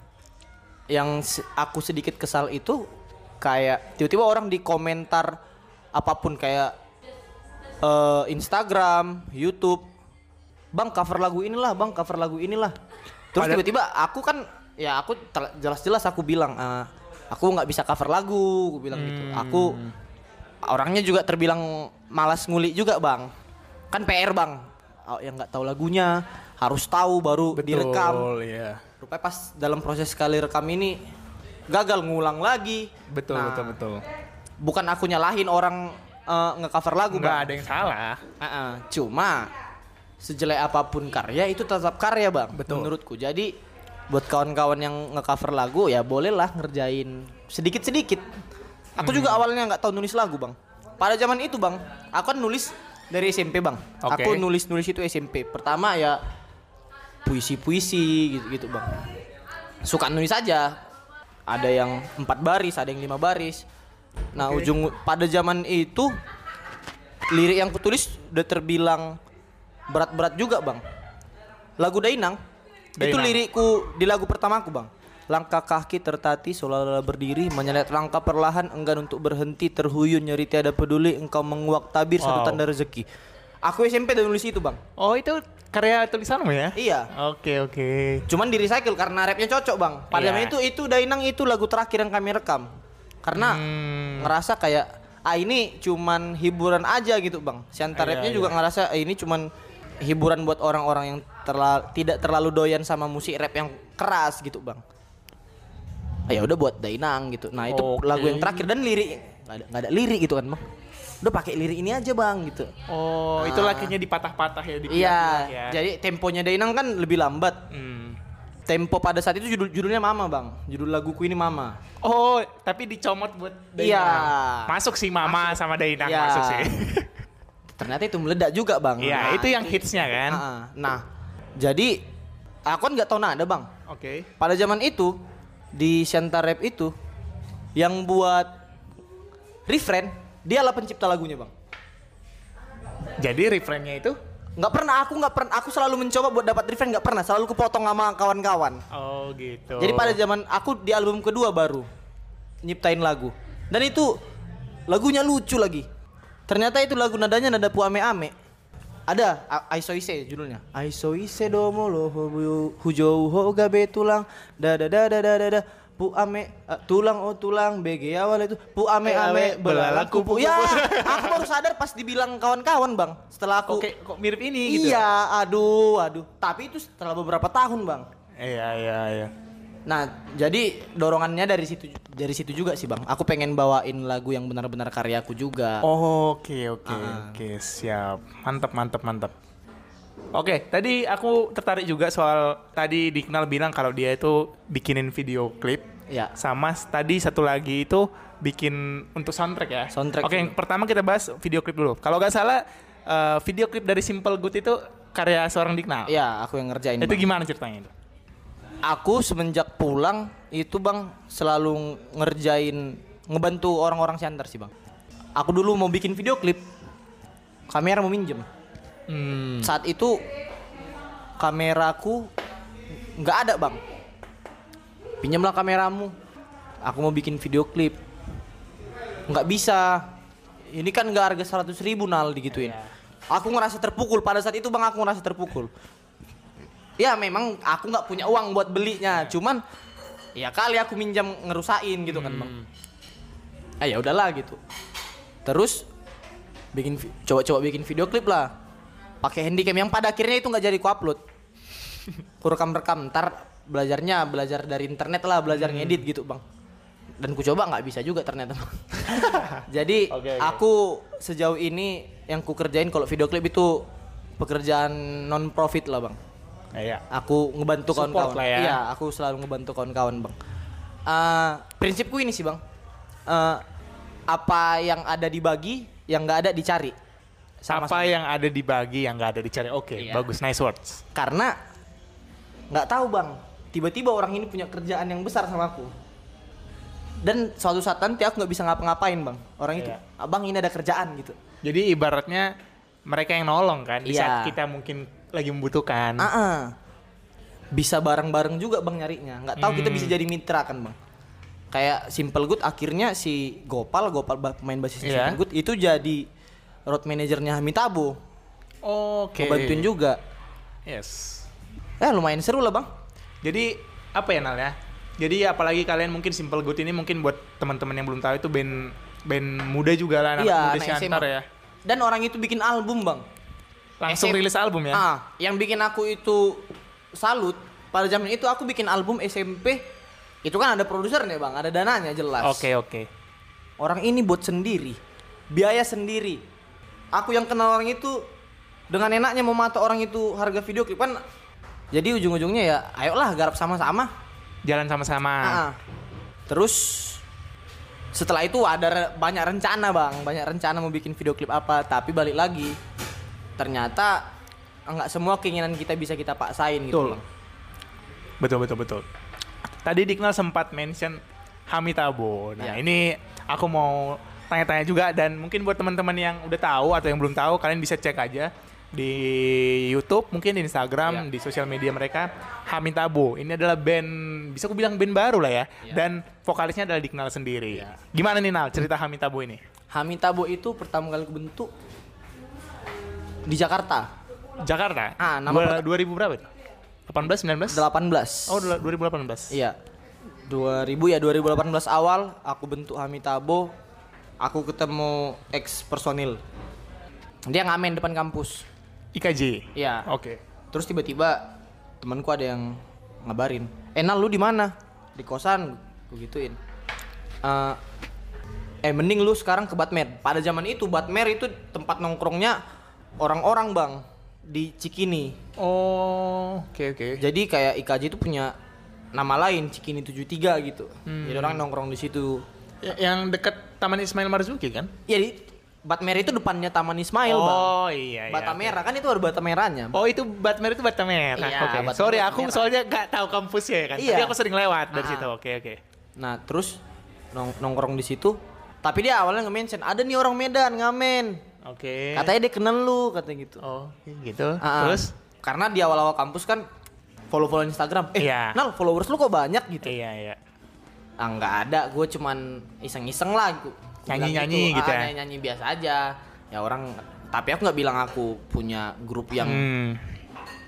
Yang aku sedikit kesal itu kayak tiba-tiba orang di komentar apa pun kayak eh, Instagram, YouTube, bang cover lagu inilah, bang cover lagu inilah. Terus tiba-tiba aku kan, ya aku jelas-jelas aku bilang, eh, aku nggak bisa cover lagu, aku bilang gitu. Hmm. Aku orangnya juga terbilang malas ngulik juga bang. Kan PR bang, Oh, yang nggak tahu lagunya harus tahu baru direkam. Betul, iya. Rupanya pas dalam proses sekali rekam ini gagal ngulang lagi. Betul, Nah, betul, betul. Bukan aku nyalahin orang eh, nge-cover lagu, Enggak Bang. ada yang salah. Ah-ah, Cuma sejelek apa pun karya itu tetap karya, Bang. Betul. Menurutku. Jadi buat kawan-kawan yang nge-cover lagu ya bolehlah ngerjain sedikit-sedikit. Aku Hmm. juga awalnya nggak tahu nulis lagu, Bang. Pada zaman itu, Bang, aku kan nulis dari SMP, Bang. Oke. Aku nulis-nulis itu SMP. Pertama ya puisi-puisi gitu-gitu, Bang. Suka nulis aja. Ada yang empat baris, ada yang lima baris. Nah, Oke. ujung pada zaman itu lirik yang kutulis udah terbilang berat-berat juga bang. Lagu Dainang, itu Dainang. lirikku di lagu pertamaku bang. Langkah kaki tertati seolah-olah berdiri Menyeret langkah perlahan enggan untuk berhenti Terhuyun nyeri tiada peduli Engkau menguak tabir satu Wow. tanda rezeki Aku SMP udah nulis itu bang Oh itu karya tulisanmu ya? Iya Oke oke. Cuman di recycle karena rapnya cocok bang. Pada Iya. zaman itu itu Dainang itu lagu terakhir yang kami rekam. Karena Hmm. ngerasa kayak ah ini cuman hiburan aja gitu bang. Siantar Iya, rapnya iya. juga ngerasa ah, ini cuman hiburan buat orang-orang yang terla- tidak terlalu doyan sama musik rap yang keras gitu bang. Ah, ya udah buat Dainang gitu. Nah itu Oke. lagu yang terakhir dan lirik nggak ada, ada lirik gitu kan bang. Udah pakai lirik ini aja bang gitu. Oh itu lakinya dipatah-patah ya? Iya, dipilah-pilah ya. jadi temponya Dainang kan lebih lambat. Hmm. Tempo pada saat itu judul judulnya Mama bang, judul laguku ini Mama. Oh tapi dicomot buat Dainang. Iya. Masuk sih Mama sama Dainang Iya. masuk sih. Ternyata itu meledak juga bang. Iya itu yang hitsnya kan? Nah, nah, jadi aku kan nggak tahu nada bang. Oke. Pada zaman itu di Shanta Rap itu yang buat refrain dialah pencipta lagunya bang. Jadi refrainnya itu? Nggak pernah aku nggak pernah aku selalu mencoba buat dapat refrain nggak pernah selalu kepotong sama kawan-kawan. Oh gitu. Jadi pada zaman aku di album kedua baru nyiptain lagu. Dan itu lagunya lucu lagi. Ternyata itu lagu nadanya nada puame ame. Ada Aisoise judulnya. Aisoise domo lo hobu- hujou ho gabe tulang da da da da da da da pu ame eh, tulang oh tulang BG awal itu pu ame ame belalak kupu. Ya, aku baru sadar pas dibilang kawan-kawan, Bang. Setelah aku Oke kok mirip ini gitu? Iya, aduh, aduh. Tapi itu setelah beberapa tahun, Bang. Iya iya iya. Nah, jadi dorongannya dari situ dari situ juga sih, Bang. Aku pengen bawain lagu yang benar-benar karyaku juga. Oh, Oke oke Ah. oke siap mantap mantap mantap. Oke tadi aku tertarik juga soal tadi Dikenal bilang kalau dia itu bikinin video klip. Ya. Sama tadi satu lagi itu bikin untuk soundtrack ya. Soundtrack Oke juga. yang pertama kita bahas video klip dulu. Kalau nggak salah eh, video klip dari Simple Good itu karya seorang Dikenal. Iya, aku yang ngerjain. Itu Bang. gimana ceritanya itu? Aku semenjak pulang itu, Bang, selalu ngerjain ngebantu orang-orang center sih, Bang. Aku dulu mau bikin video klip. Kamera mau minjem. Hmm. Saat itu kameraku nggak ada, Bang. Pinjamlah kameramu. Aku mau bikin video klip. Nggak bisa. Ini kan nggak harga 100 ribu nal digituin. Aku ngerasa terpukul pada saat itu bang aku ngerasa terpukul. Ya memang aku nggak punya uang buat belinya, cuman ya kali aku minjam ngerusain gitu kan bang. Ah ya udahlah gitu. Terus bikin coba-coba bikin video klip lah. Pakai handycam yang pada akhirnya itu nggak jadi ku upload. Ku rekam-rekam ntar belajarnya belajar dari internet lah, belajar ngedit gitu bang. Dan ku coba nggak bisa juga ternyata bang. jadi Oke, oke. aku sejauh ini yang ku kerjain kalau video klip itu pekerjaan non profit lah bang. Iya. Aku ngebantu kawan-kawan. ya. Iya, aku selalu ngebantu kawan-kawan, Bang. Eh, prinsipku ini sih, Bang. Eh, apa yang ada dibagi, yang nggak ada dicari. Sama Apa yang ada dibagi yang nggak ada dicari? Oke, Iya. bagus, nice words. Karena nggak tahu, Bang. Tiba-tiba orang ini punya kerjaan yang besar sama aku. Dan suatu saat nanti aku nggak bisa ngapa-ngapain, Bang. Orang itu, Iya. "Abang, ini ada kerjaan." gitu. Jadi ibaratnya mereka yang nolong kan di Iya. saat kita mungkin lagi membutuhkan. Ah, ah. Bisa bareng-bareng juga bang nyarinya. Nggak tahu kita Hmm. bisa jadi mitra kan bang. Kayak Simple Good akhirnya si Gopal, Gopal pemain basis Iya. Simple Good itu jadi road manajernya Hamitabo. Oke. Ngebantuin juga. Yes. Eh lumayan seru lah bang. Jadi apa ya Nal ya? Jadi apalagi kalian mungkin Simple Good ini mungkin buat teman-teman yang belum tahu itu band band muda juga lah anak iya, muda anak Siantar ya. Dan orang itu bikin album bang. Langsung rilis album ya. Ah, yang bikin aku itu salut. Pada zaman itu aku bikin album SMP. Itu kan ada produsernya bang, ada dananya jelas. Oke oke. Orang ini buat sendiri, biaya sendiri. Aku yang kenal orang itu dengan enaknya mau mata orang itu harga video klip kan. Jadi ujung-ujungnya ya, ayolah garap sama-sama. Jalan sama-sama. Ah. Terus setelah itu ada banyak rencana bang, banyak rencana mau bikin video klip apa. Tapi balik lagi, ternyata nggak semua keinginan kita bisa kita paksain gitu. Betul. Bang. Betul betul betul. Tadi Dikenal sempat mention Hamitabo. Nah, Iya. ini aku mau tanya-tanya juga dan mungkin buat teman-teman yang udah tahu atau yang belum tahu kalian bisa cek aja di YouTube, mungkin di Instagram, Iya. di sosial media mereka Hamin Tabo. Ini adalah band bisa aku bilang band baru lah ya. Iya. Dan vokalisnya adalah dikenal sendiri. Iya. Gimana nih Nal cerita Hamin Tabo ini? Hamitabo itu pertama kali kebentuk di Jakarta Jakarta. Ah, nama Dua- perta- 2000 berapa? itu? 18 19? 18. Oh, dua- 2018. Iya. 2000 ya 2018 awal aku bentuk Hamitabo. Aku ketemu ex personil. Dia ngamen depan kampus. IKJ. Iya. Oke. Terus tiba-tiba temanku ada yang ngabarin, "Enal lu di mana?" Di kosan, gue gituin. "Eh, eh mending lu sekarang ke Batmer. Pada zaman itu Batmer itu tempat nongkrongnya orang-orang, Bang, di Cikini. Oh, oke oke. Jadi kayak IKJ itu punya nama lain Cikini 73 gitu. Jadi orang nongkrong di situ. Ya- Yang dekat Taman Ismail Marzuki kan? Ya di Batmer itu depannya Taman Ismail, Bang. oh iya iya. Bata oke. merah kan itu ada bata merahnya. Oh itu Batmer itu Bata Merah. Iya, Oke. Bata Sorry Merah. aku soalnya nggak tahu kampusnya ya kan. Iya. Tapi aku sering lewat dari Ah. situ. Oke oke. Nah terus nong nongkrong di situ. Tapi dia awalnya nge-mention ada nih orang Medan ngamen. Oke. Katanya dia kenal lu katanya gitu. Oh gitu. Ah, ah. Terus? karena di awal-awal kampus kan follow-follow Instagram. Eh, Iya. Nal followers lu kok banyak gitu. Iya iya. Ah nggak ada, gue cuman iseng-iseng lah. Nyanyi-nyanyi gitu Ah, ya? Nyanyi-nyanyi biasa aja. Ya orang, tapi aku nggak bilang aku punya grup yang Hmm.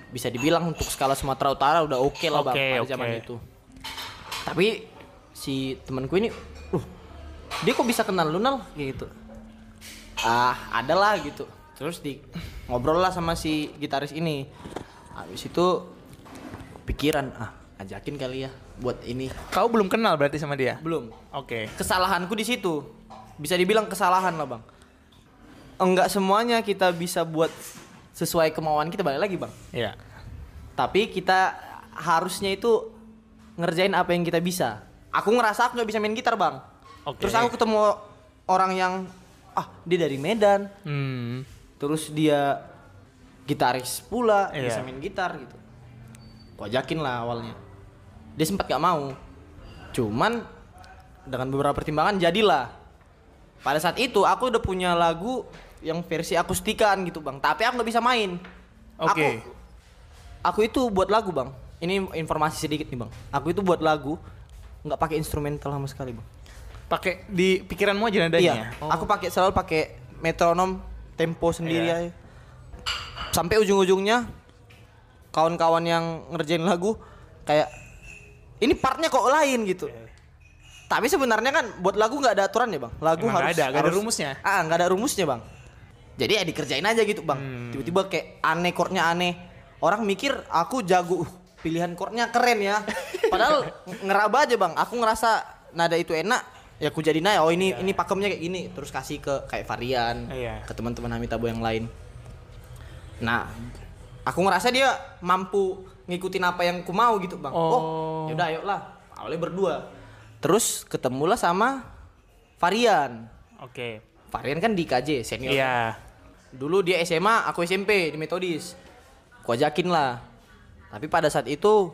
bisa dibilang untuk skala Sumatera Utara udah oke lah bang Oke, pada oke. zaman itu. Tapi si temanku ini, uh, dia kok bisa kenal lu Nal? Kayak gitu. Ah, ada lah gitu. Terus di ngobrol lah sama si gitaris ini. Habis itu pikiran, ah ajakin kali ya buat ini. Kau belum kenal berarti sama dia? Belum. Oke. Kesalahanku di situ. Bisa dibilang kesalahan lah bang. Enggak semuanya kita bisa buat sesuai kemauan kita balik lagi bang Iya. tapi kita harusnya itu ngerjain apa yang kita bisa aku ngerasa aku nggak bisa main gitar bang Oke. terus aku ketemu orang yang ah dia dari Medan. Hmm. terus dia gitaris pula Iya. bisa main gitar gitu. Aku ajakin lah awalnya. Dia sempat gak mau. Cuman dengan beberapa pertimbangan jadilah. Pada saat itu aku udah punya lagu yang versi akustikan gitu bang. Tapi aku nggak bisa main. Oke. aku aku itu buat lagu bang. Ini informasi sedikit nih bang. Aku itu buat lagu nggak pakai instrumental sama sekali bang Pakai di pikiranmu aja nadanya. iya. Oh. aku pakai selalu pakai metronom tempo sendiri Iya. aja. Sampai ujung-ujungnya kawan-kawan yang ngerjain lagu kayak ini partnya kok lain gitu. Tapi sebenarnya kan buat lagu nggak ada aturan ya bang. Lagu Emang harus ada, nggak ada harus- rumusnya? ah nggak ada rumusnya bang. Jadi ya dikerjain aja gitu bang. Hmm. tiba-tiba kayak aneh chordnya aneh. Orang mikir aku jago. Uh, pilihan chordnya keren ya. Padahal ng- ngeraba aja bang. Aku ngerasa nada itu enak ya aku jadi oh ini ini pakemnya kayak gini terus kasih ke kayak varian Iya. ke teman-teman Hamitabo yang lain nah aku ngerasa dia mampu ngikutin apa yang ku mau gitu bang Oh. oh yaudah ayo lah awalnya berdua terus ketemulah sama varian Oke. varian kan di KJ senior Iya. Dulu dia SMA, aku SMP di Metodis. Ku ajakin lah. Tapi pada saat itu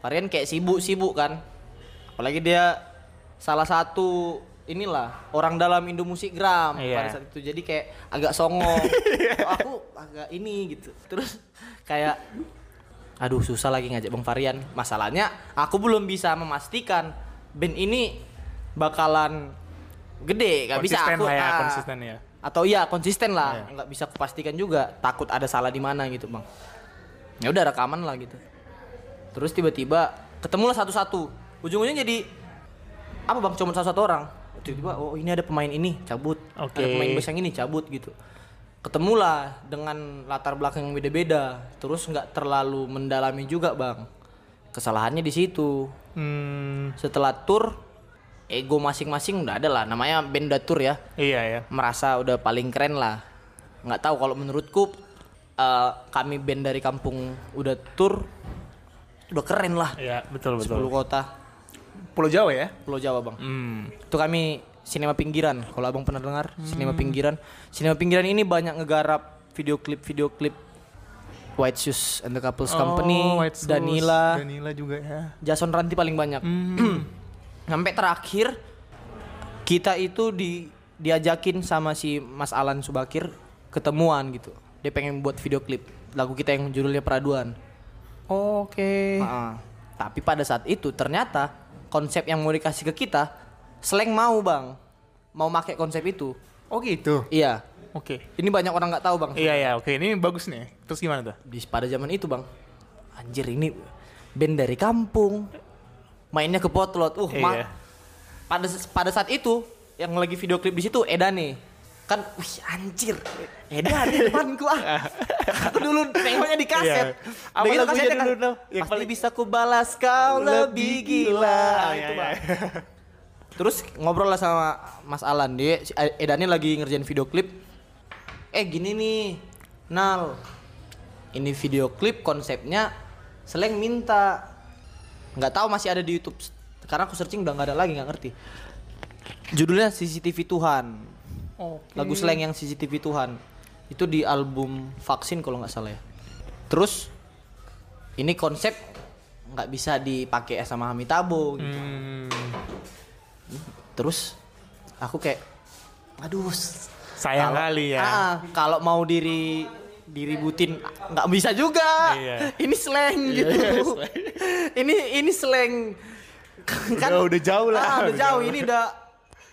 Varian kayak sibuk-sibuk kan. Apalagi dia salah satu inilah orang dalam Indo Musikgram Iya. pada saat itu. Jadi kayak agak songong. Oh, aku agak ini gitu. Terus kayak aduh susah lagi ngajak Bang Varian. Masalahnya aku belum bisa memastikan band ini bakalan gede, gak bisa aku lah ya, ah, konsisten ya. atau iya konsisten lah Iya. nggak bisa kupastikan juga takut ada salah di mana gitu bang ya udah rekaman lah gitu terus tiba-tiba ketemulah satu-satu ujung-ujungnya jadi apa bang? Cuma satu-satu orang? Tiba-tiba oh ini ada pemain ini cabut. Oke. ada pemain bass yang ini cabut gitu. Ketemulah dengan latar belakang yang beda-beda. Terus nggak terlalu mendalami juga bang. Kesalahannya di situ. Hmm. setelah tour ego masing-masing udah ada lah. Namanya band udah tour ya. Iya ya. merasa udah paling keren lah. Nggak tahu kalau menurutku eh, kami band dari kampung udah tour udah keren lah. Iya, betul 10 betul. kota Pulau Jawa ya? Pulau Jawa bang Hmm. itu kami sinema pinggiran kalau abang pernah dengar sinema pinggiran sinema pinggiran ini banyak ngegarap video klip video klip White Shoes and the Couples Company Oh, White Shoes. Danila Danila juga ya. Jason Ranti paling banyak Hmm. sampai terakhir kita itu di diajakin sama si Mas Alan Subakir ketemuan gitu. Dia pengen buat video klip lagu kita yang judulnya Peraduan. Oke. Ah, Tapi pada saat itu ternyata konsep yang mau dikasih ke kita, Slang mau bang, mau pakai konsep itu. Oh gitu. Iya. Oke. Ini banyak orang nggak tahu bang. Iya ya, oke. Ini bagus nih. Terus gimana tuh? Di pada zaman itu bang, anjir ini band dari kampung, mainnya ke potlot. Uh, Iya. pada pada saat itu yang lagi video klip di situ Eda nih kan wih anjir Eda di depanku ah aku dulu nengoknya di kaset. Iya. Apa gitu kasetnya kan, dulu, pasti paling- bisa ku balas kau lebih gila. Ah, itu iya, bang iya. terus ngobrol lah sama Mas Alan. Dia si Eda nih lagi ngerjain video klip. Eh gini nih Nal. Ini video klip konsepnya Seleng minta. Nggak tahu masih ada di YouTube. Karena aku searching udah nggak ada lagi nggak ngerti. Judulnya CCTV Tuhan Oke. lagu Seleng yang CCTV Tuhan itu di album Vaksin kalau nggak salah ya terus ini konsep nggak bisa dipakai sama Hamitabo gitu. Hmm, terus aku kayak aduh sayang kalau- kali ya. Ah, kalau mau diri diributin nggak bisa juga. Iya. Ini slang Iya, gitu. iya, slang. ini ini slang. Kan Udah- udah jauh lah, Ah, udah udah jauh. jauh. Ini udah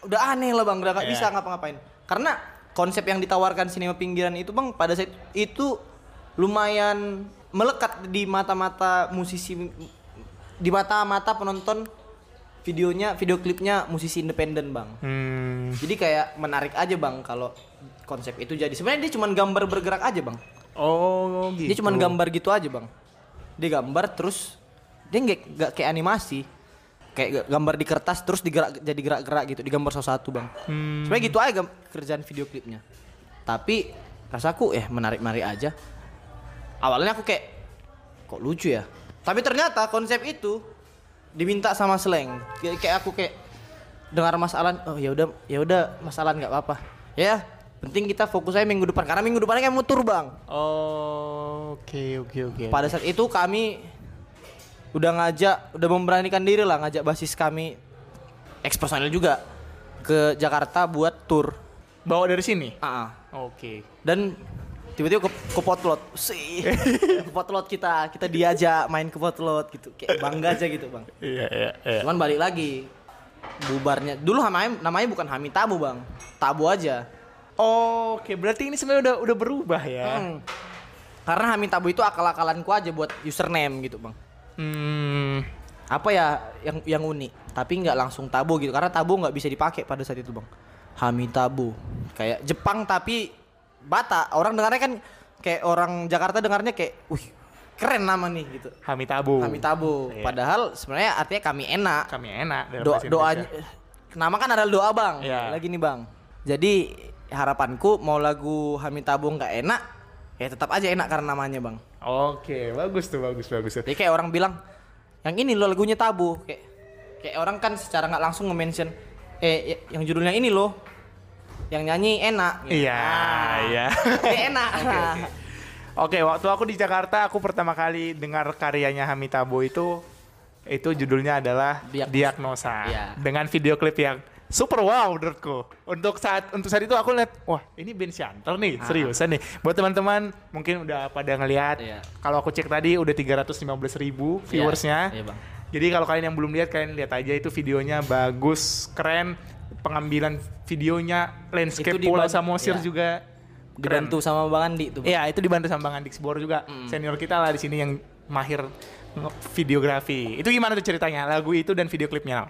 udah aneh lah bang. Udah nggak Iya. bisa ngapa-ngapain. Karena konsep yang ditawarkan sinema pinggiran itu bang pada saat itu lumayan melekat di mata-mata musisi di mata-mata penonton videonya video klipnya musisi independen bang. Hmm. Jadi kayak menarik aja bang kalau konsep itu jadi. Sebenarnya dia cuma gambar bergerak aja bang. Oh gitu. Dia cuma gambar gitu aja bang. Dia gambar terus dia nggak nggak kayak animasi. Kayak ga- gambar di kertas terus digerak jadi gerak-gerak gitu. Digambar satu-satu bang. Hmm. Sebenarnya gitu aja kerjaan video klipnya. Tapi rasaku eh menarik-menarik aja. Awalnya aku kayak kok lucu ya. Tapi ternyata konsep itu diminta sama Slang. Kayak, kayak aku kayak dengar Mas Alan, oh ya udah ya udah Mas Alan nggak apa-apa. Ya, penting kita fokus aja minggu depan karena minggu depannya kayak mau tur, Bang. Oh, oke oke oke. Pada saat itu kami udah ngajak, udah memberanikan diri lah ngajak basis kami ex juga ke Jakarta buat tur. Bawa dari sini. Ah. Oke. dan tiba-tiba ke, ke potlot sih ke potlot kita kita diajak main ke potlot gitu kayak bangga aja gitu bang Iya iya iya. cuman balik lagi bubarnya dulu namanya namanya bukan Hami Tabu bang Tabu aja Oke, berarti ini sebenarnya udah udah berubah ya. Hmm. karena Hami Tabu itu akal-akalanku aja buat username gitu bang Hmm. apa ya yang yang unik tapi nggak langsung tabu gitu karena tabu nggak bisa dipakai pada saat itu bang Hami tabu kayak Jepang tapi Bata orang dengarnya kan kayak orang Jakarta dengarnya kayak wih keren nama nih gitu Hami tabu. Kami tabu Iya. padahal sebenarnya artinya kami enak Kami enak. Do doanya Indonesia. nama kan adalah doa bang Iya. lagi nih bang jadi harapanku mau lagu Hami tabu nggak enak ya tetap aja enak karena namanya bang Oke, bagus tuh, bagus bagus tuh. jadi kayak orang bilang yang ini loh lagunya tabu kayak kayak orang kan secara nggak langsung nge-mention eh y- yang judulnya ini loh yang nyanyi enak gitu. Iya, Ah, iya. enak Oke, waktu aku di Jakarta, aku pertama kali dengar karyanya Hamitabo itu itu judulnya adalah Diagnosa. Diagnosa. Iya. Dengan video klip yang super wow menurutku. Untuk saat untuk saat itu aku lihat, wah ini band Shanter nih, seriusan nih. Buat teman-teman mungkin udah pada ngelihat. Iya. Kalau aku cek tadi udah 315 ribu viewersnya. iya, Bang. Jadi kalau kalian yang belum lihat kalian lihat aja itu videonya bagus, keren. Pengambilan videonya, landscape Itu Pulau Samosir iya. juga keren. dibantu sama Bang Andi tuh Bang. Iya, itu dibantu sama Bang Andik Sbor juga. Senior kita lah di sini yang mahir videografi. Itu gimana tuh ceritanya? Lagu itu dan video klipnya?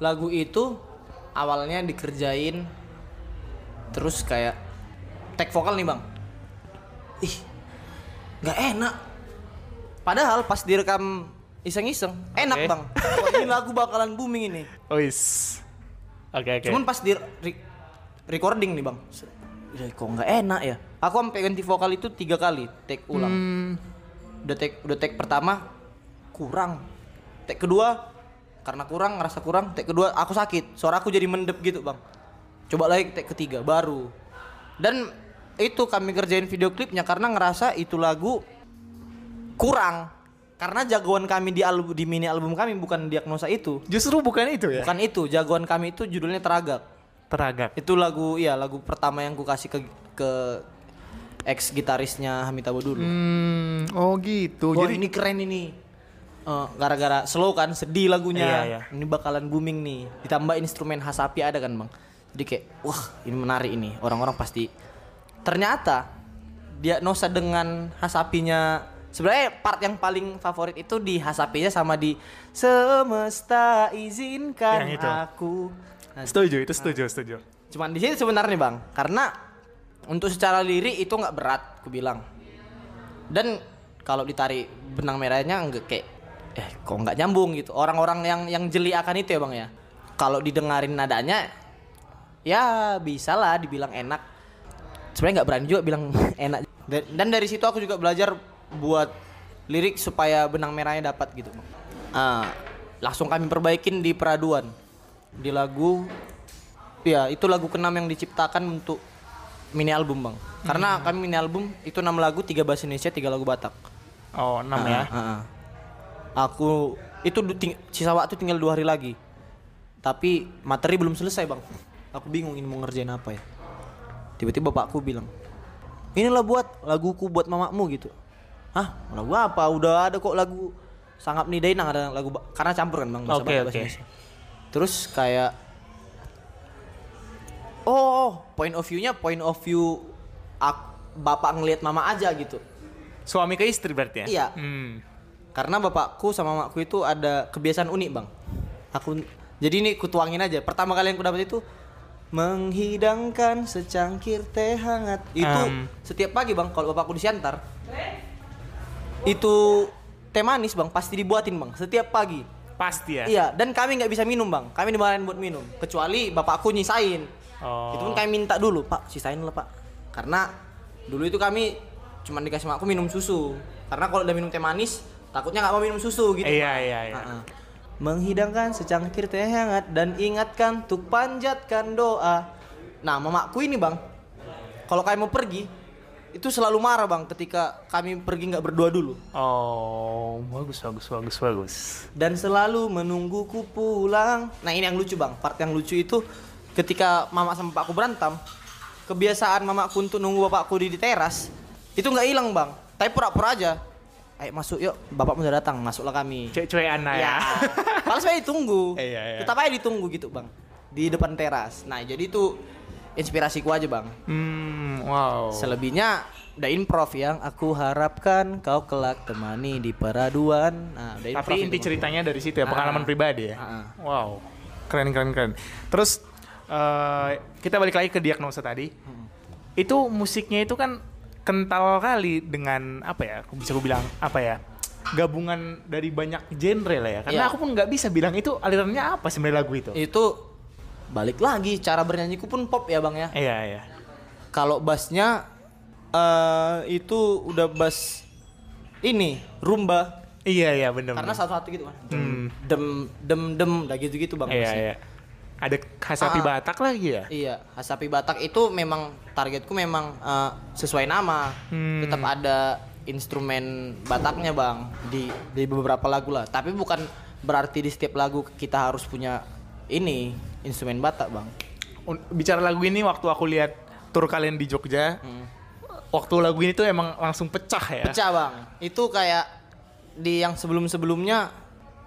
Lagu itu awalnya dikerjain terus kayak tag vokal nih bang. Ih nggak enak. Padahal pas direkam iseng-iseng enak bang. Wah, ini lagu bakalan booming ini. Ois. Oke, oke. cuman pas di re- recording nih bang. Ya, kok nggak enak ya? Aku sampai ganti vokal itu tiga kali take ulang. Hmm, udah take udah take pertama kurang. Take kedua karena kurang ngerasa kurang take kedua aku sakit suara aku jadi mendep gitu bang coba lagi take ketiga baru dan itu kami kerjain video klipnya karena ngerasa itu lagu kurang karena jagoan kami di album di mini album kami bukan diagnosa itu justru bukan itu ya? bukan itu jagoan kami itu judulnya teragak Teragak. Itu lagu iya lagu pertama yang ku kasih ke ke ex gitarisnya Hamitabo dulu. Hmm, oh gitu. Wah Jadi ini keren ini. Eh, gara-gara slow kan sedih lagunya. Iya, iya. Ini bakalan booming nih. Ditambah instrumen hasapi ada kan, Bang. Jadi kayak wah, ini menarik ini. Orang-orang pasti ternyata diagnosa dengan hasapinya sebenarnya part yang paling favorit itu di hasapinya sama di semesta izinkan Yang itu. aku. Nah, setuju, itu setuju, setuju. Cuman di sini sebenarnya bang, karena untuk secara lirik itu nggak berat, aku bilang. Dan kalau ditarik benang merahnya nggak kayak, eh kok nggak nyambung gitu. Orang-orang yang yang jeli akan itu ya bang ya. Kalau didengarin nadanya, ya bisa lah dibilang enak. Sebenarnya nggak berani juga bilang enak. Dan, dan dari situ aku juga belajar buat lirik supaya benang merahnya dapat gitu. Bang. Ah, langsung kami perbaikin di peraduan di lagu Ya, itu lagu keenam yang diciptakan untuk mini album, Bang. Karena kami mini album itu enam lagu, tiga bahasa Indonesia, tiga lagu Batak. Oh, 6 ya. Ah, ah, ah. Aku itu ting- sisa waktu tinggal dua hari lagi. Tapi materi belum selesai, Bang. Aku bingung ini mau ngerjain apa ya. Tiba-tiba bapakku bilang, "Inilah buat laguku buat mamamu gitu." Hah? Lagu apa? Udah ada kok lagu Sangap Nidainang ada lagu karena campur kan, Bang, bahasa Batak, bahasa oke. Indonesia. Terus kayak Oh, point of view-nya point of view ak- bapak ngelihat mama aja gitu. Suami ke istri berarti ya? Iya. Hmm. Karena bapakku sama mamaku itu ada kebiasaan unik, Bang. Aku jadi ini kutuangin aja. Pertama kali yang ku dapat itu menghidangkan secangkir teh hangat. Itu Em. setiap pagi, Bang, kalau bapakku disiantar. Itu teh manis, Bang, pasti dibuatin, Bang, setiap pagi. Pasti ya? Iya, dan kami nggak bisa minum, Bang. Kami dimarahin buat minum, kecuali bapakku nyisain. Oh. Itu pun kami minta dulu, Pak, sisain lah, Pak. Karena dulu itu kami cuma dikasih sama aku minum susu. Karena kalau udah minum teh manis, takutnya nggak mau minum susu gitu. Iya, Pak. iya, iya. Menghidangkan secangkir teh hangat dan ingatkan untuk panjatkan doa. Nah, mamaku ini, Bang. Kalau kami mau pergi, itu selalu marah, Bang, ketika kami pergi nggak berdua dulu. Oh, bagus, bagus, bagus, bagus. dan selalu menungguku pulang. Nah ini yang lucu bang, part yang lucu itu ketika mama sama bapakku berantem, kebiasaan mamaku untuk nunggu bapakku di, di teras itu nggak hilang bang, tapi pura-pura aja. Ayo masuk yuk, bapakmu udah datang, masuklah kami. Cewek-cewek anak ya. Padahal saya ditunggu. Iya, iya. Tetap aja ditunggu gitu bang, di depan teras. Nah jadi itu inspirasiku aja bang. Hmm, wow. Selebihnya udah improv yang aku harapkan kau kelak temani di peraduan. Nah, udah Tapi inti ceritanya dari situ ya, Ah. pengalaman pribadi ya. Ah. Wow, keren keren keren. Terus eh, kita balik lagi ke diagnosa tadi. Hmm. Itu musiknya itu kan kental kali dengan apa ya? Aku bisa aku bilang apa ya? Gabungan dari banyak genre lah ya. Karena Iya. aku pun nggak bisa bilang itu alirannya apa sebenarnya lagu itu. itu balik lagi cara bernyanyiku pun pop ya bang ya Iya iya. kalau bassnya eh itu udah bass ini rumba Iya iya benar. karena satu-satu gitu kan Hmm. dem dem dem udah gitu gitu bang Iya iya. Ada Hasapi Ah. Batak lagi ya? iya Hasapi Batak itu memang targetku memang eh, sesuai nama Hmm. tetap ada instrumen Bataknya bang di di beberapa lagu lah tapi bukan berarti di setiap lagu kita harus punya ini instrumen Batak bang Bicara lagu ini waktu aku lihat tur kalian di Jogja, Hmm. waktu lagu ini tuh emang langsung pecah ya. pecah bang itu kayak di yang sebelum sebelumnya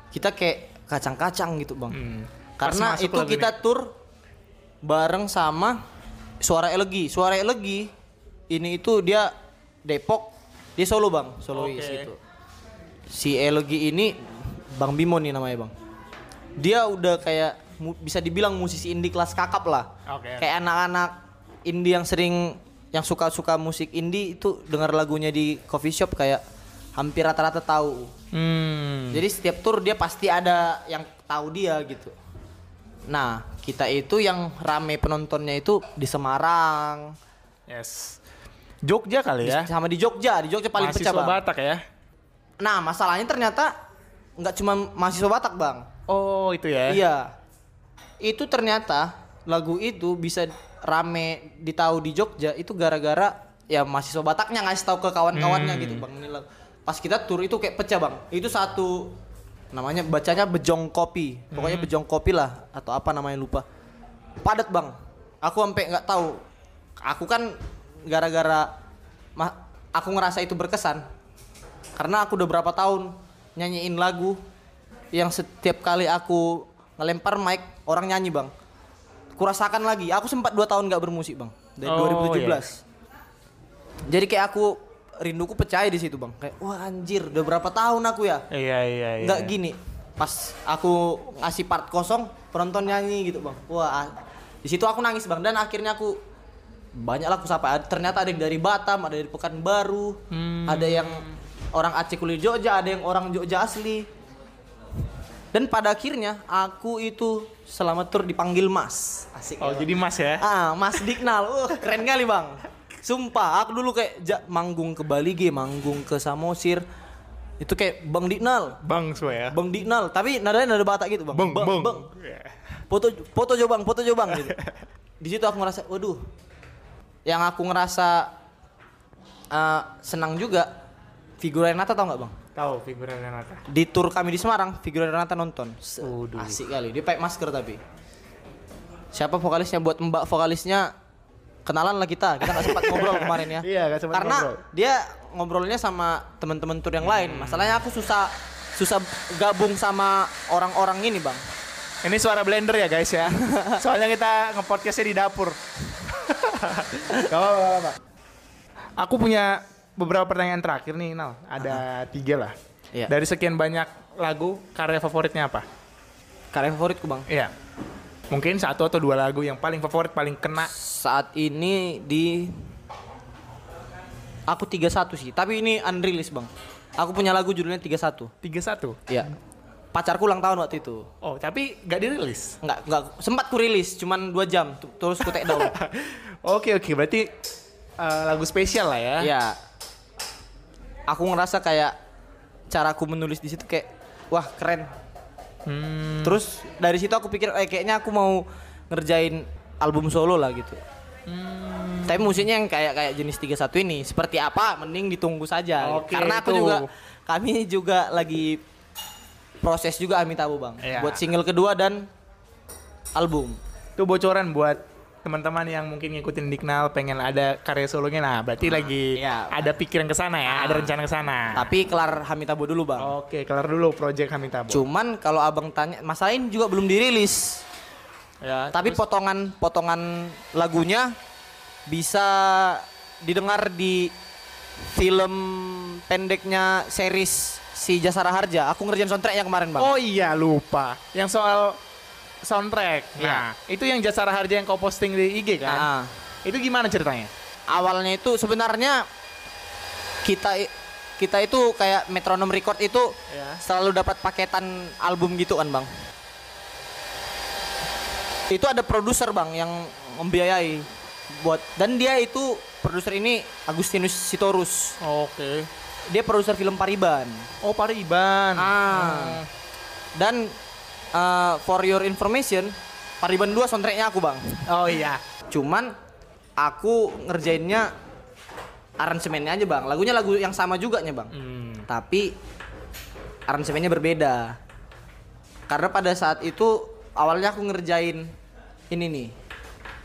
kita kayak kacang-kacang gitu bang Hmm. Karena itu kita tur bareng sama suara elegi suara elegi ini itu dia Depok dia solo bang solois Oke. gitu si elegi ini bang Bimo nih namanya bang dia udah kayak bisa dibilang musisi indie kelas kakap lah Oke. kayak anak-anak indie yang sering yang suka-suka musik indie itu dengar lagunya di coffee shop kayak hampir rata-rata tahu. Hmm. Jadi setiap tour dia pasti ada yang tahu dia gitu. Nah, kita itu yang rame penontonnya itu di Semarang, Yes. Jogja kali di- ya. sama di Jogja, di Jogja paling Mahasiswa pecah bang. Batak ya. Nah, masalahnya ternyata nggak cuma mahasiswa Batak bang. Oh itu ya. Iya. Itu ternyata lagu itu bisa rame ditahu di Jogja itu gara-gara ya mahasiswa Bataknya ngasih tahu ke kawan-kawannya Hmm. gitu bang. Ini lagu- Pas kita tur itu kayak pecah bang. Itu satu namanya bacanya bejong kopi. Pokoknya Hmm. bejong kopi lah atau apa namanya lupa. Padat bang. Aku sampai nggak tahu. Aku kan gara-gara aku ngerasa itu berkesan. Karena aku udah berapa tahun nyanyiin lagu yang setiap kali aku ngelempar mic orang nyanyi bang. Kurasakan lagi. Aku sempat dua tahun nggak bermusik bang dari Oh, 2017. Jadi kayak aku rinduku percaya di situ bang. Kayak wah anjir udah berapa tahun aku ya Iya iya iya. nggak gini pas aku ngasih part kosong penonton nyanyi gitu bang wah ah, di situ aku nangis bang dan akhirnya aku banyak lah aku sapa ternyata ada yang dari Batam ada dari Pekanbaru Hmm. ada yang orang Aceh kuliah Jogja ada yang orang Jogja asli dan pada akhirnya aku itu selama tur dipanggil Mas asik Oh ya, jadi Mas ya? Ah, Mas Diknal. Uh, keren kali, Bang. Sumpah, aku dulu kayak ja- manggung ke Bali G, manggung ke Samosir. Itu kayak Bang Diknal. Bang semua ya. Bang Diknal, tapi nadanya nada Batak gitu, Bang. Bang bang. bang. Iya. Foto foto jo Bang, foto jo Bang gitu. Di situ aku ngerasa, waduh. Yang aku ngerasa eh, senang juga Figura Renata tau nggak Bang? Tahu figuran Renata. Di tour kami di Semarang, Figura Renata nonton. Se- Waduh. Asik kali. Dia pakai masker tapi. Siapa vokalisnya buat Mbak vokalisnya kenalan lah kita. Kita nggak sempat ngobrol kemarin ya. Iya, nggak sempat Karena ngobrol. dia ngobrolnya sama teman-teman tour yang lain. Masalahnya aku susah susah gabung sama orang-orang ini, Bang. Ini suara blender ya guys ya. Soalnya kita ngepodcastnya di dapur. Gak apa-apa, gak apa-apa. Aku punya beberapa pertanyaan terakhir nih Nal. Ada tiga lah. Iya. Dari sekian banyak lagu, karya favoritnya apa? Karya favoritku, Bang. Iya. Mungkin satu atau dua lagu yang paling favorit, paling kena. Saat ini di aku 31 sih, tapi ini unreleased, Bang. Aku punya lagu judulnya 31. Tiga satu. Iya. Pacarku ulang tahun waktu itu. Oh, tapi gak dirilis. Nggak, nggak, sempat ku rilis, cuman dua jam, terus ku take down. Oke oke, berarti eh, lagu spesial lah ya. Iya. Aku ngerasa kayak caraku menulis di situ kayak wah keren. Hmm, Terus dari situ aku pikir eh kayaknya aku mau ngerjain album solo lah gitu. Hmm. Tapi musiknya yang kayak kayak jenis 31 ini seperti apa mending ditunggu saja. Oke, Karena aku itu. juga kami juga lagi proses juga Amitabh Bang Iya. buat single kedua dan album. itu bocoran buat teman-teman yang mungkin ngikutin Diknal pengen ada karya solonya nah berarti lagi iya. ada pikiran ke sana ya, ada Ah. rencana ke sana. Tapi kelar Hamitabo dulu Bang. Oke, kelar dulu project Hamitabo. Cuman kalau abang tanya, masalah ini juga belum dirilis. ya, Tapi terus- potongan-potongan lagunya bisa didengar di film pendeknya series si Jasara Harja. Aku ngerjain soundtracknya kemarin bang. Oh iya lupa. Yang soal soundtrack. Nah, itu yang Jasara Harja yang kau posting di IG kan? Ah. Itu gimana ceritanya? Awalnya itu sebenarnya kita kita itu kayak metronom record itu Ya. selalu dapat paketan album gitu kan bang. Itu ada produser bang yang membiayai buat dan dia itu produser ini Agustinus Sitorus. Oke. Dia produser film Pariban. Oh, Pariban. Ah. Dan uh, for your information, Pariban 2 soundtracknya aku bang. Oh iya. Cuman aku ngerjainnya aransemennya aja bang. Lagunya lagu yang sama juga nya bang. Hmm. Tapi aransemennya berbeda. Karena pada saat itu awalnya aku ngerjain ini nih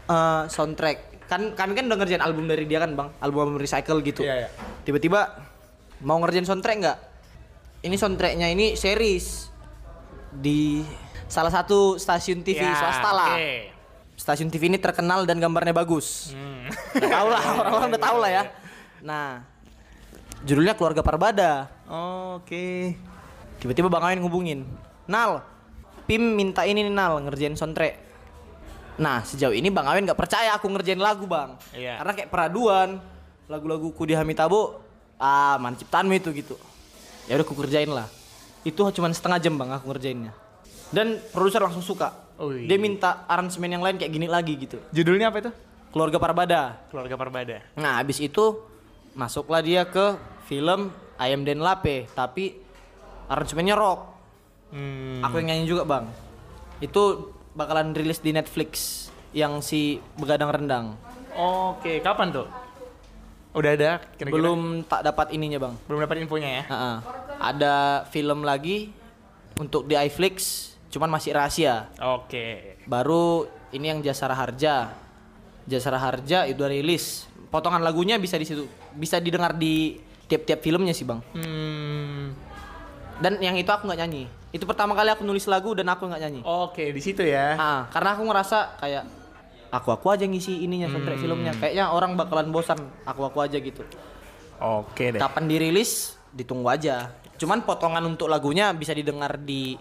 eh, soundtrack. Kan kami kan udah ngerjain album dari dia kan bang, album recycle gitu. Iya, iya. Tiba-tiba mau ngerjain soundtrack nggak? Ini soundtracknya ini series di salah satu stasiun TV Ya, swasta lah. oke. Stasiun TV ini terkenal dan gambarnya bagus. Hmm. Udah tahu lah, orang-orang udah tahu lah ya. Nah, judulnya Keluarga Parbada. Oke. Tiba-tiba Bang Ain ngubungin. Nal, Pim minta ini nih Nal ngerjain soundtrack. Nah sejauh ini Bang Awin nggak percaya aku ngerjain lagu Bang. Iya. Karena kayak peraduan lagu-laguku di Hamitabo ah mana ciptaanmu itu gitu. Ya udah aku kerjain lah. Itu cuma setengah jam Bang aku ngerjainnya. Dan produser langsung suka. Wih. Dia minta aransemen yang lain kayak gini lagi gitu. Judulnya apa itu? Keluarga Parbada. Keluarga Parbada. Nah, habis itu masuklah dia ke film Ayam Den Lape, tapi aransemennya rock. Hmm. Aku yang nyanyi juga, Bang. Itu bakalan rilis di Netflix yang si Begadang Rendang. Oke, kapan tuh? Udah ada kira-kira? Belum tak dapat ininya, Bang. belum dapat infonya ya. Ha-ha. Ada film lagi untuk di iFlix, cuman masih rahasia. Oke. Baru ini yang Jasara Harja. Jasara Harja itu udah rilis. Potongan lagunya bisa di situ, bisa didengar di tiap-tiap filmnya sih bang. Hmm. Dan yang itu aku nggak nyanyi. Itu pertama kali aku nulis lagu dan aku nggak nyanyi. Oke, di situ ya. Ah, karena aku ngerasa kayak aku aku aja ngisi ininya soundtrack Hmm. filmnya. Kayaknya orang bakalan bosan. Aku aku aja gitu. Oke deh. Kapan dirilis ditunggu aja. Cuman potongan untuk lagunya bisa didengar di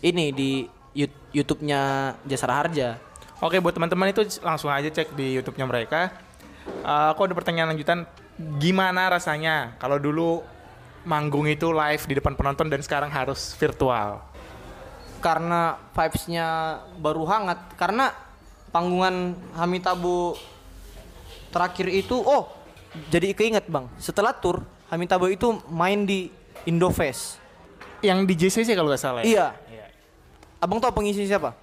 ini di Yout- YouTube-nya Jasara Harja. Oke, buat teman-teman itu langsung aja cek di YouTube-nya mereka. Eh, aku ada pertanyaan lanjutan. Gimana rasanya kalau dulu manggung itu live di depan penonton dan sekarang harus virtual? Karena vibes-nya baru hangat karena panggungan Hamitabo terakhir itu oh jadi keinget Bang. Setelah tur Hamitabo itu main di Indofest. Yang di JCC kalau nggak salah ya? Iya. Iya. Abang tahu pengisi siapa?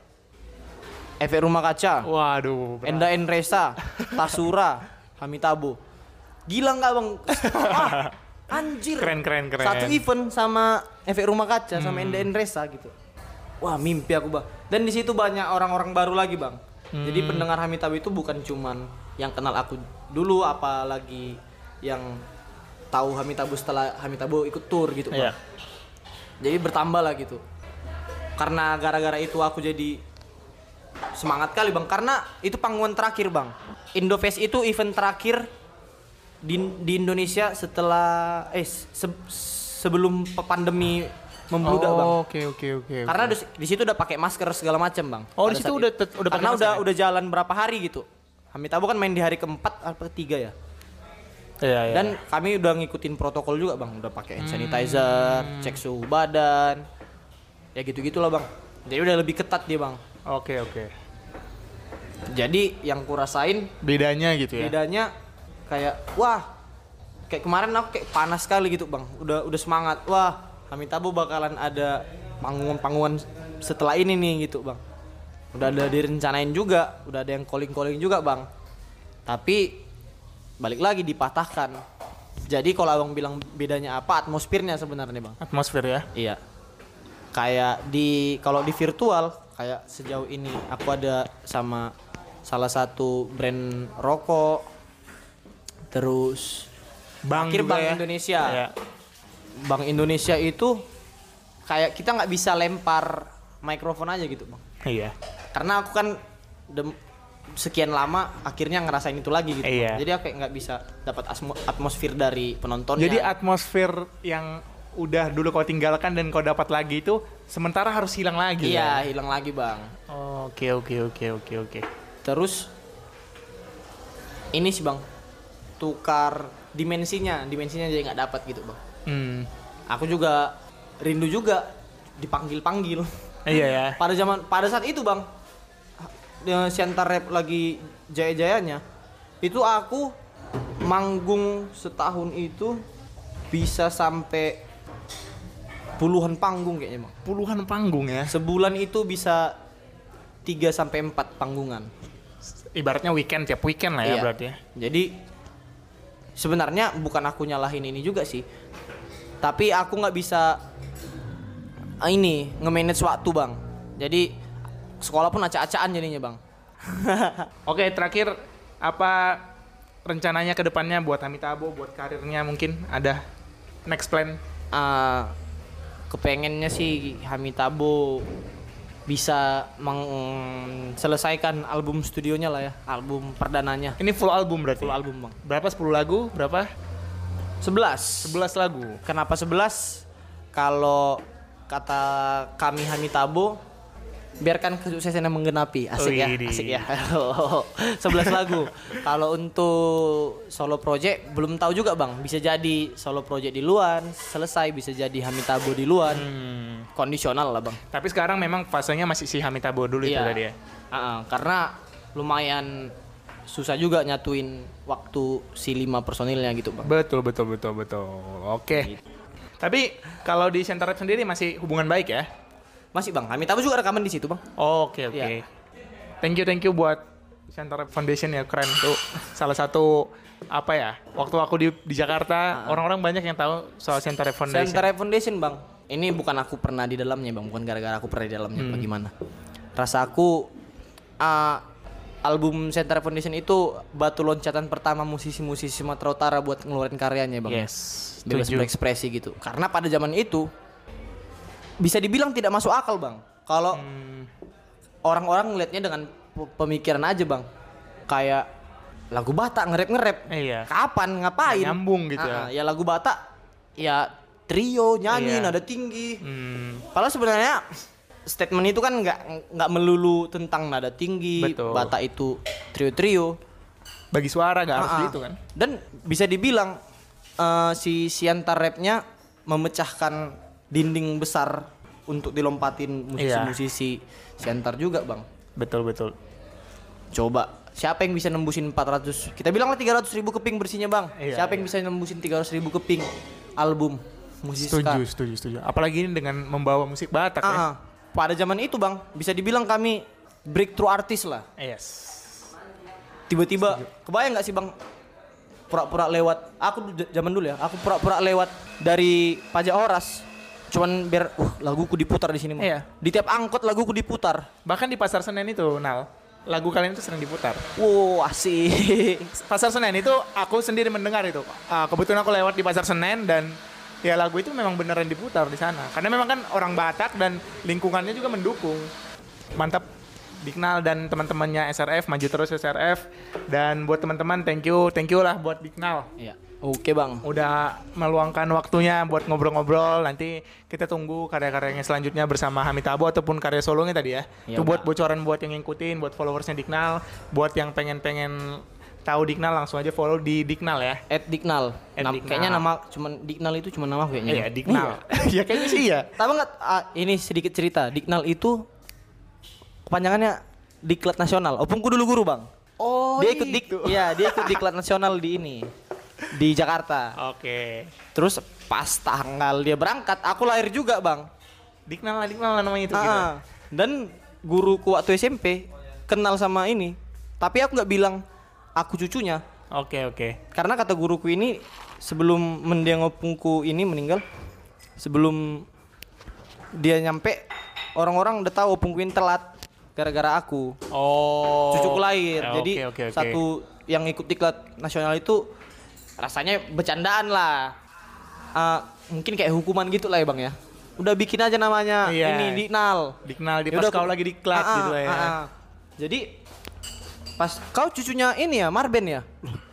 Efek Rumah Kaca, Waduh. berat. Enda Enresa, Tasura, Hamitabo. Gila nggak bang? Ah, anjir. Keren, keren, keren. Satu event sama Efek Rumah Kaca sama Enda Enresa gitu. Wah mimpi aku bang. Dan di situ banyak orang-orang baru lagi bang. Jadi pendengar Hamitabo itu bukan cuman yang kenal aku dulu, apalagi yang tahu Hamitabo setelah Hamitabo ikut tour gitu Iya. jadi bertambah lah gitu. Karena gara-gara itu aku jadi semangat kali bang. Karena itu panggungan terakhir bang. Indofest itu event terakhir di, di Indonesia setelah eh se- sebelum pandemi membludak bang Oke, oke, oke. oke. karena di, di situ udah pakai masker segala macam bang Oh, di situ udah udah karena masker udah ya? udah jalan berapa hari gitu Hamitabo kan main di hari keempat atau ketiga ya Iya, iya. dan kami udah ngikutin protokol juga bang, udah pakai hand sanitizer, cek suhu badan, ya gitu gitulah bang. Jadi udah lebih ketat dia bang. Oke, oke. Jadi yang kurasain Bedanya gitu ya. bedanya kayak wah kayak kemarin aku kayak panas sekali gitu bang. Udah udah semangat. Wah Hamitabo bakalan ada panggungan-panggungan setelah ini nih gitu bang. Udah ada direncanain juga, udah ada yang calling-calling juga bang. Tapi balik lagi dipatahkan. Jadi kalau abang bilang bedanya apa atmosfernya sebenarnya bang? Atmosfer ya. Iya. Kayak di kalau di virtual kayak sejauh ini aku ada sama salah satu brand rokok terus Bank akhir Bank ya. Indonesia. Iya. Bank Indonesia itu kayak kita nggak bisa lempar mikrofon aja gitu, Bang. Iya. Karena aku kan dem- sekian lama akhirnya ngerasain itu lagi gitu. Bang. Iya. Jadi aku kayak nggak bisa dapat atmosfer dari penontonnya. Jadi atmosfer yang udah dulu kau tinggalkan dan kau dapat lagi itu sementara harus hilang lagi. iya, ya? hilang lagi, Bang. Oke, oke, oke, oke, oke. Terus ini sih bang, tukar dimensinya, dimensinya jadi nggak dapat gitu bang. Hmm. Aku juga rindu juga dipanggil-panggil. Iya ya. Pada zaman pada saat itu bang, eh, Siantar Rap lagi jaya-jayanya, itu aku manggung setahun itu bisa sampai puluhan panggung kayaknya bang. Puluhan panggung ya. Sebulan itu bisa 3 sampai 4 panggungan. Ibaratnya weekend tiap weekend lah ya Iya. berarti ya. Jadi sebenarnya bukan aku nyalahin ini juga sih. Tapi aku nggak bisa ah, ini nge-manage waktu, Bang. Jadi sekolah pun acak-acakan jadinya, Bang. Oke, terakhir apa rencananya ke depannya buat Hamitabo, buat karirnya mungkin ada next plan? Ah, kepengennya sih Hamitabo bisa selesaikan album studionya lah ya, album perdananya. Ini full album berarti. Full album, Bang. Berapa 10 lagu? Berapa? 11. 11 lagu. Kenapa 11? Kalau kata kami Hamitabo biarkan kesuksesannya menggenapi. Asik ya, asik ya. 11 lagu. Kalau untuk solo project belum tahu juga, Bang. Bisa jadi solo project di luar, selesai bisa jadi Hamitabo di luar. Hmm. Kondisional lah, Bang. Tapi sekarang memang fasenya masih si Hamitabo dulu itu Iya. tadi ya. Ah, ah, karena lumayan susah juga nyatuin waktu si lima personilnya gitu, Bang. Betul, betul, betul, betul. Oke. Tapi kalau di Center Rap sendiri masih hubungan baik ya? Masih, Bang. Hamitabo juga rekaman di situ, Bang. Oke, oke. Iya. Thank you, thank you buat Center Rap Foundation ya, keren tuh. Salah satu apa ya? Waktu aku di di Jakarta, orang-orang banyak yang tahu soal Center Rap Foundation. Center Rap Foundation bang. Ini bukan aku pernah di dalamnya bang, bukan gara-gara aku pernah di dalamnya. Hmm. Bagaimana? Rasa aku, ah, album Center Foundation itu batu loncatan pertama musisi-musisi Sumatera Utara buat ngeluarin karyanya bang. Yes. Bebas Setuju. berekspresi gitu. Karena pada zaman itu bisa dibilang tidak masuk akal bang. Kalau Hmm, orang-orang ngelihatnya dengan pe- pemikiran aja bang. Kayak lagu Batak ngerep-ngerep. Iya. Kapan ngapain? Nyambung gitu ya. Ah, ya lagu Batak ya trio nyanyi Iya. nada tinggi. Hmm, Padahal sebenarnya statement itu kan nggak nggak melulu tentang nada tinggi, Betul. Batak itu trio-trio. bagi suara gak harus Ah, ah. gitu kan? Dan bisa dibilang eh, si Siantar rapnya memecahkan dinding besar untuk dilompatin Iya. musisi-musisi Siantar juga bang. Betul betul. Coba siapa yang bisa nembusin 400 kita bilang lah 300 ribu keping bersihnya bang Iya, siapa yang bisa nembusin 300 ribu keping album musisi ska? Setuju, setuju, setuju. Apalagi ini dengan membawa musik Batak ya. Ah, ah. Pada zaman itu bang bisa dibilang kami breakthrough artis lah Yes. tiba-tiba kebayang nggak sih bang pura-pura lewat aku zaman dulu ya aku pura-pura lewat dari pajak oras cuman biar uh laguku diputar di sini mah Iya. di tiap angkot laguku diputar Bahkan di Pasar Senen itu, Nal, lagu kalian itu sering diputar. wow asik Pasar Senen itu aku sendiri mendengar itu. Ah, kebetulan aku lewat di Pasar Senen dan ya lagu itu memang beneran diputar di sana. Karena memang kan orang Batak dan lingkungannya juga mendukung. Mantap. Diknal dan teman-temannya SRF maju terus SRF dan buat teman-teman thank you thank you lah buat Diknal Iya. oke bang. Udah meluangkan waktunya buat ngobrol-ngobrol. Nanti kita tunggu karya-karyanya selanjutnya bersama Hamid Abo ataupun karya solonya tadi ya. Iya, itu buat bocoran buat yang ngikutin buat followersnya Diknal buat yang pengen-pengen tahu Diknal langsung aja follow di Diknal ya Ed Diknal. Nam- Diknal. Kayaknya nama cuman Diknal itu cuma nama kayaknya. iya Diknal ya kayaknya sih ya Tahu nggak? ah, ini sedikit cerita. Diknal itu kepanjangannya Diklat Nasional. Opungku dulu guru bang. oh dia ikut dik, iya dia ikut Diklat Nasional di ini di Jakarta. oke Terus pas tanggal dia berangkat, aku lahir juga bang. Diknal lah Diknal lah namanya itu Ah, gitu. ah. Dan guruku waktu SMP kenal sama ini, tapi aku nggak bilang aku cucunya. oke oke Karena kata guruku ini sebelum mendiang opungku ini meninggal, sebelum dia nyampe orang-orang udah tahu opungku ini telat gara-gara aku. oh Cucuku lahir. Ya, Jadi oke, oke. satu yang ikut diklat nasional itu rasanya bercandaan lah. Ah, mungkin kayak hukuman gitu lah ya bang ya. Udah bikin aja namanya Iya. ini Diknal. Diknal di Ya pas kau lagi diklat ah, gitu lah ya ah, ah. Jadi pas kau cucunya ini ya Marben ya.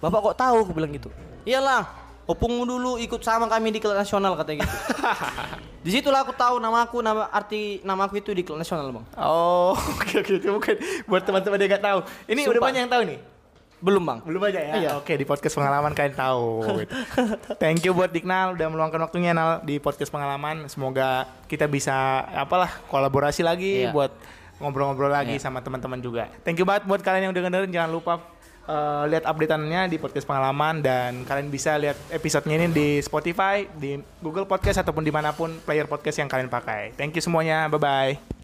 Bapak kok tahu aku bilang gitu. Iyalah, opungmu dulu ikut sama kami di klub nasional katanya gitu. di situlah aku tahu nama aku nama arti nama aku itu di klub nasional, Bang. Oh, oke oke itu mungkin buat teman-teman yang nggak tahu. Ini udah Sumpah. banyak yang tahu nih. Belum, Bang. Belum aja ya. Iya. Oke, di podcast pengalaman kalian tahu. gitu. Thank you buat Diknal udah meluangkan waktunya Nal di podcast pengalaman. Semoga kita bisa apalah kolaborasi lagi Iya. buat ngobrol-ngobrol lagi Iya. sama teman-teman juga. Thank you banget buat kalian yang udah dengerin. Jangan lupa eh, lihat updateannya di podcast pengalaman dan kalian bisa lihat episodenya ini di Spotify, di Google Podcast ataupun di mana pun player podcast yang kalian pakai. Thank you semuanya. Bye bye.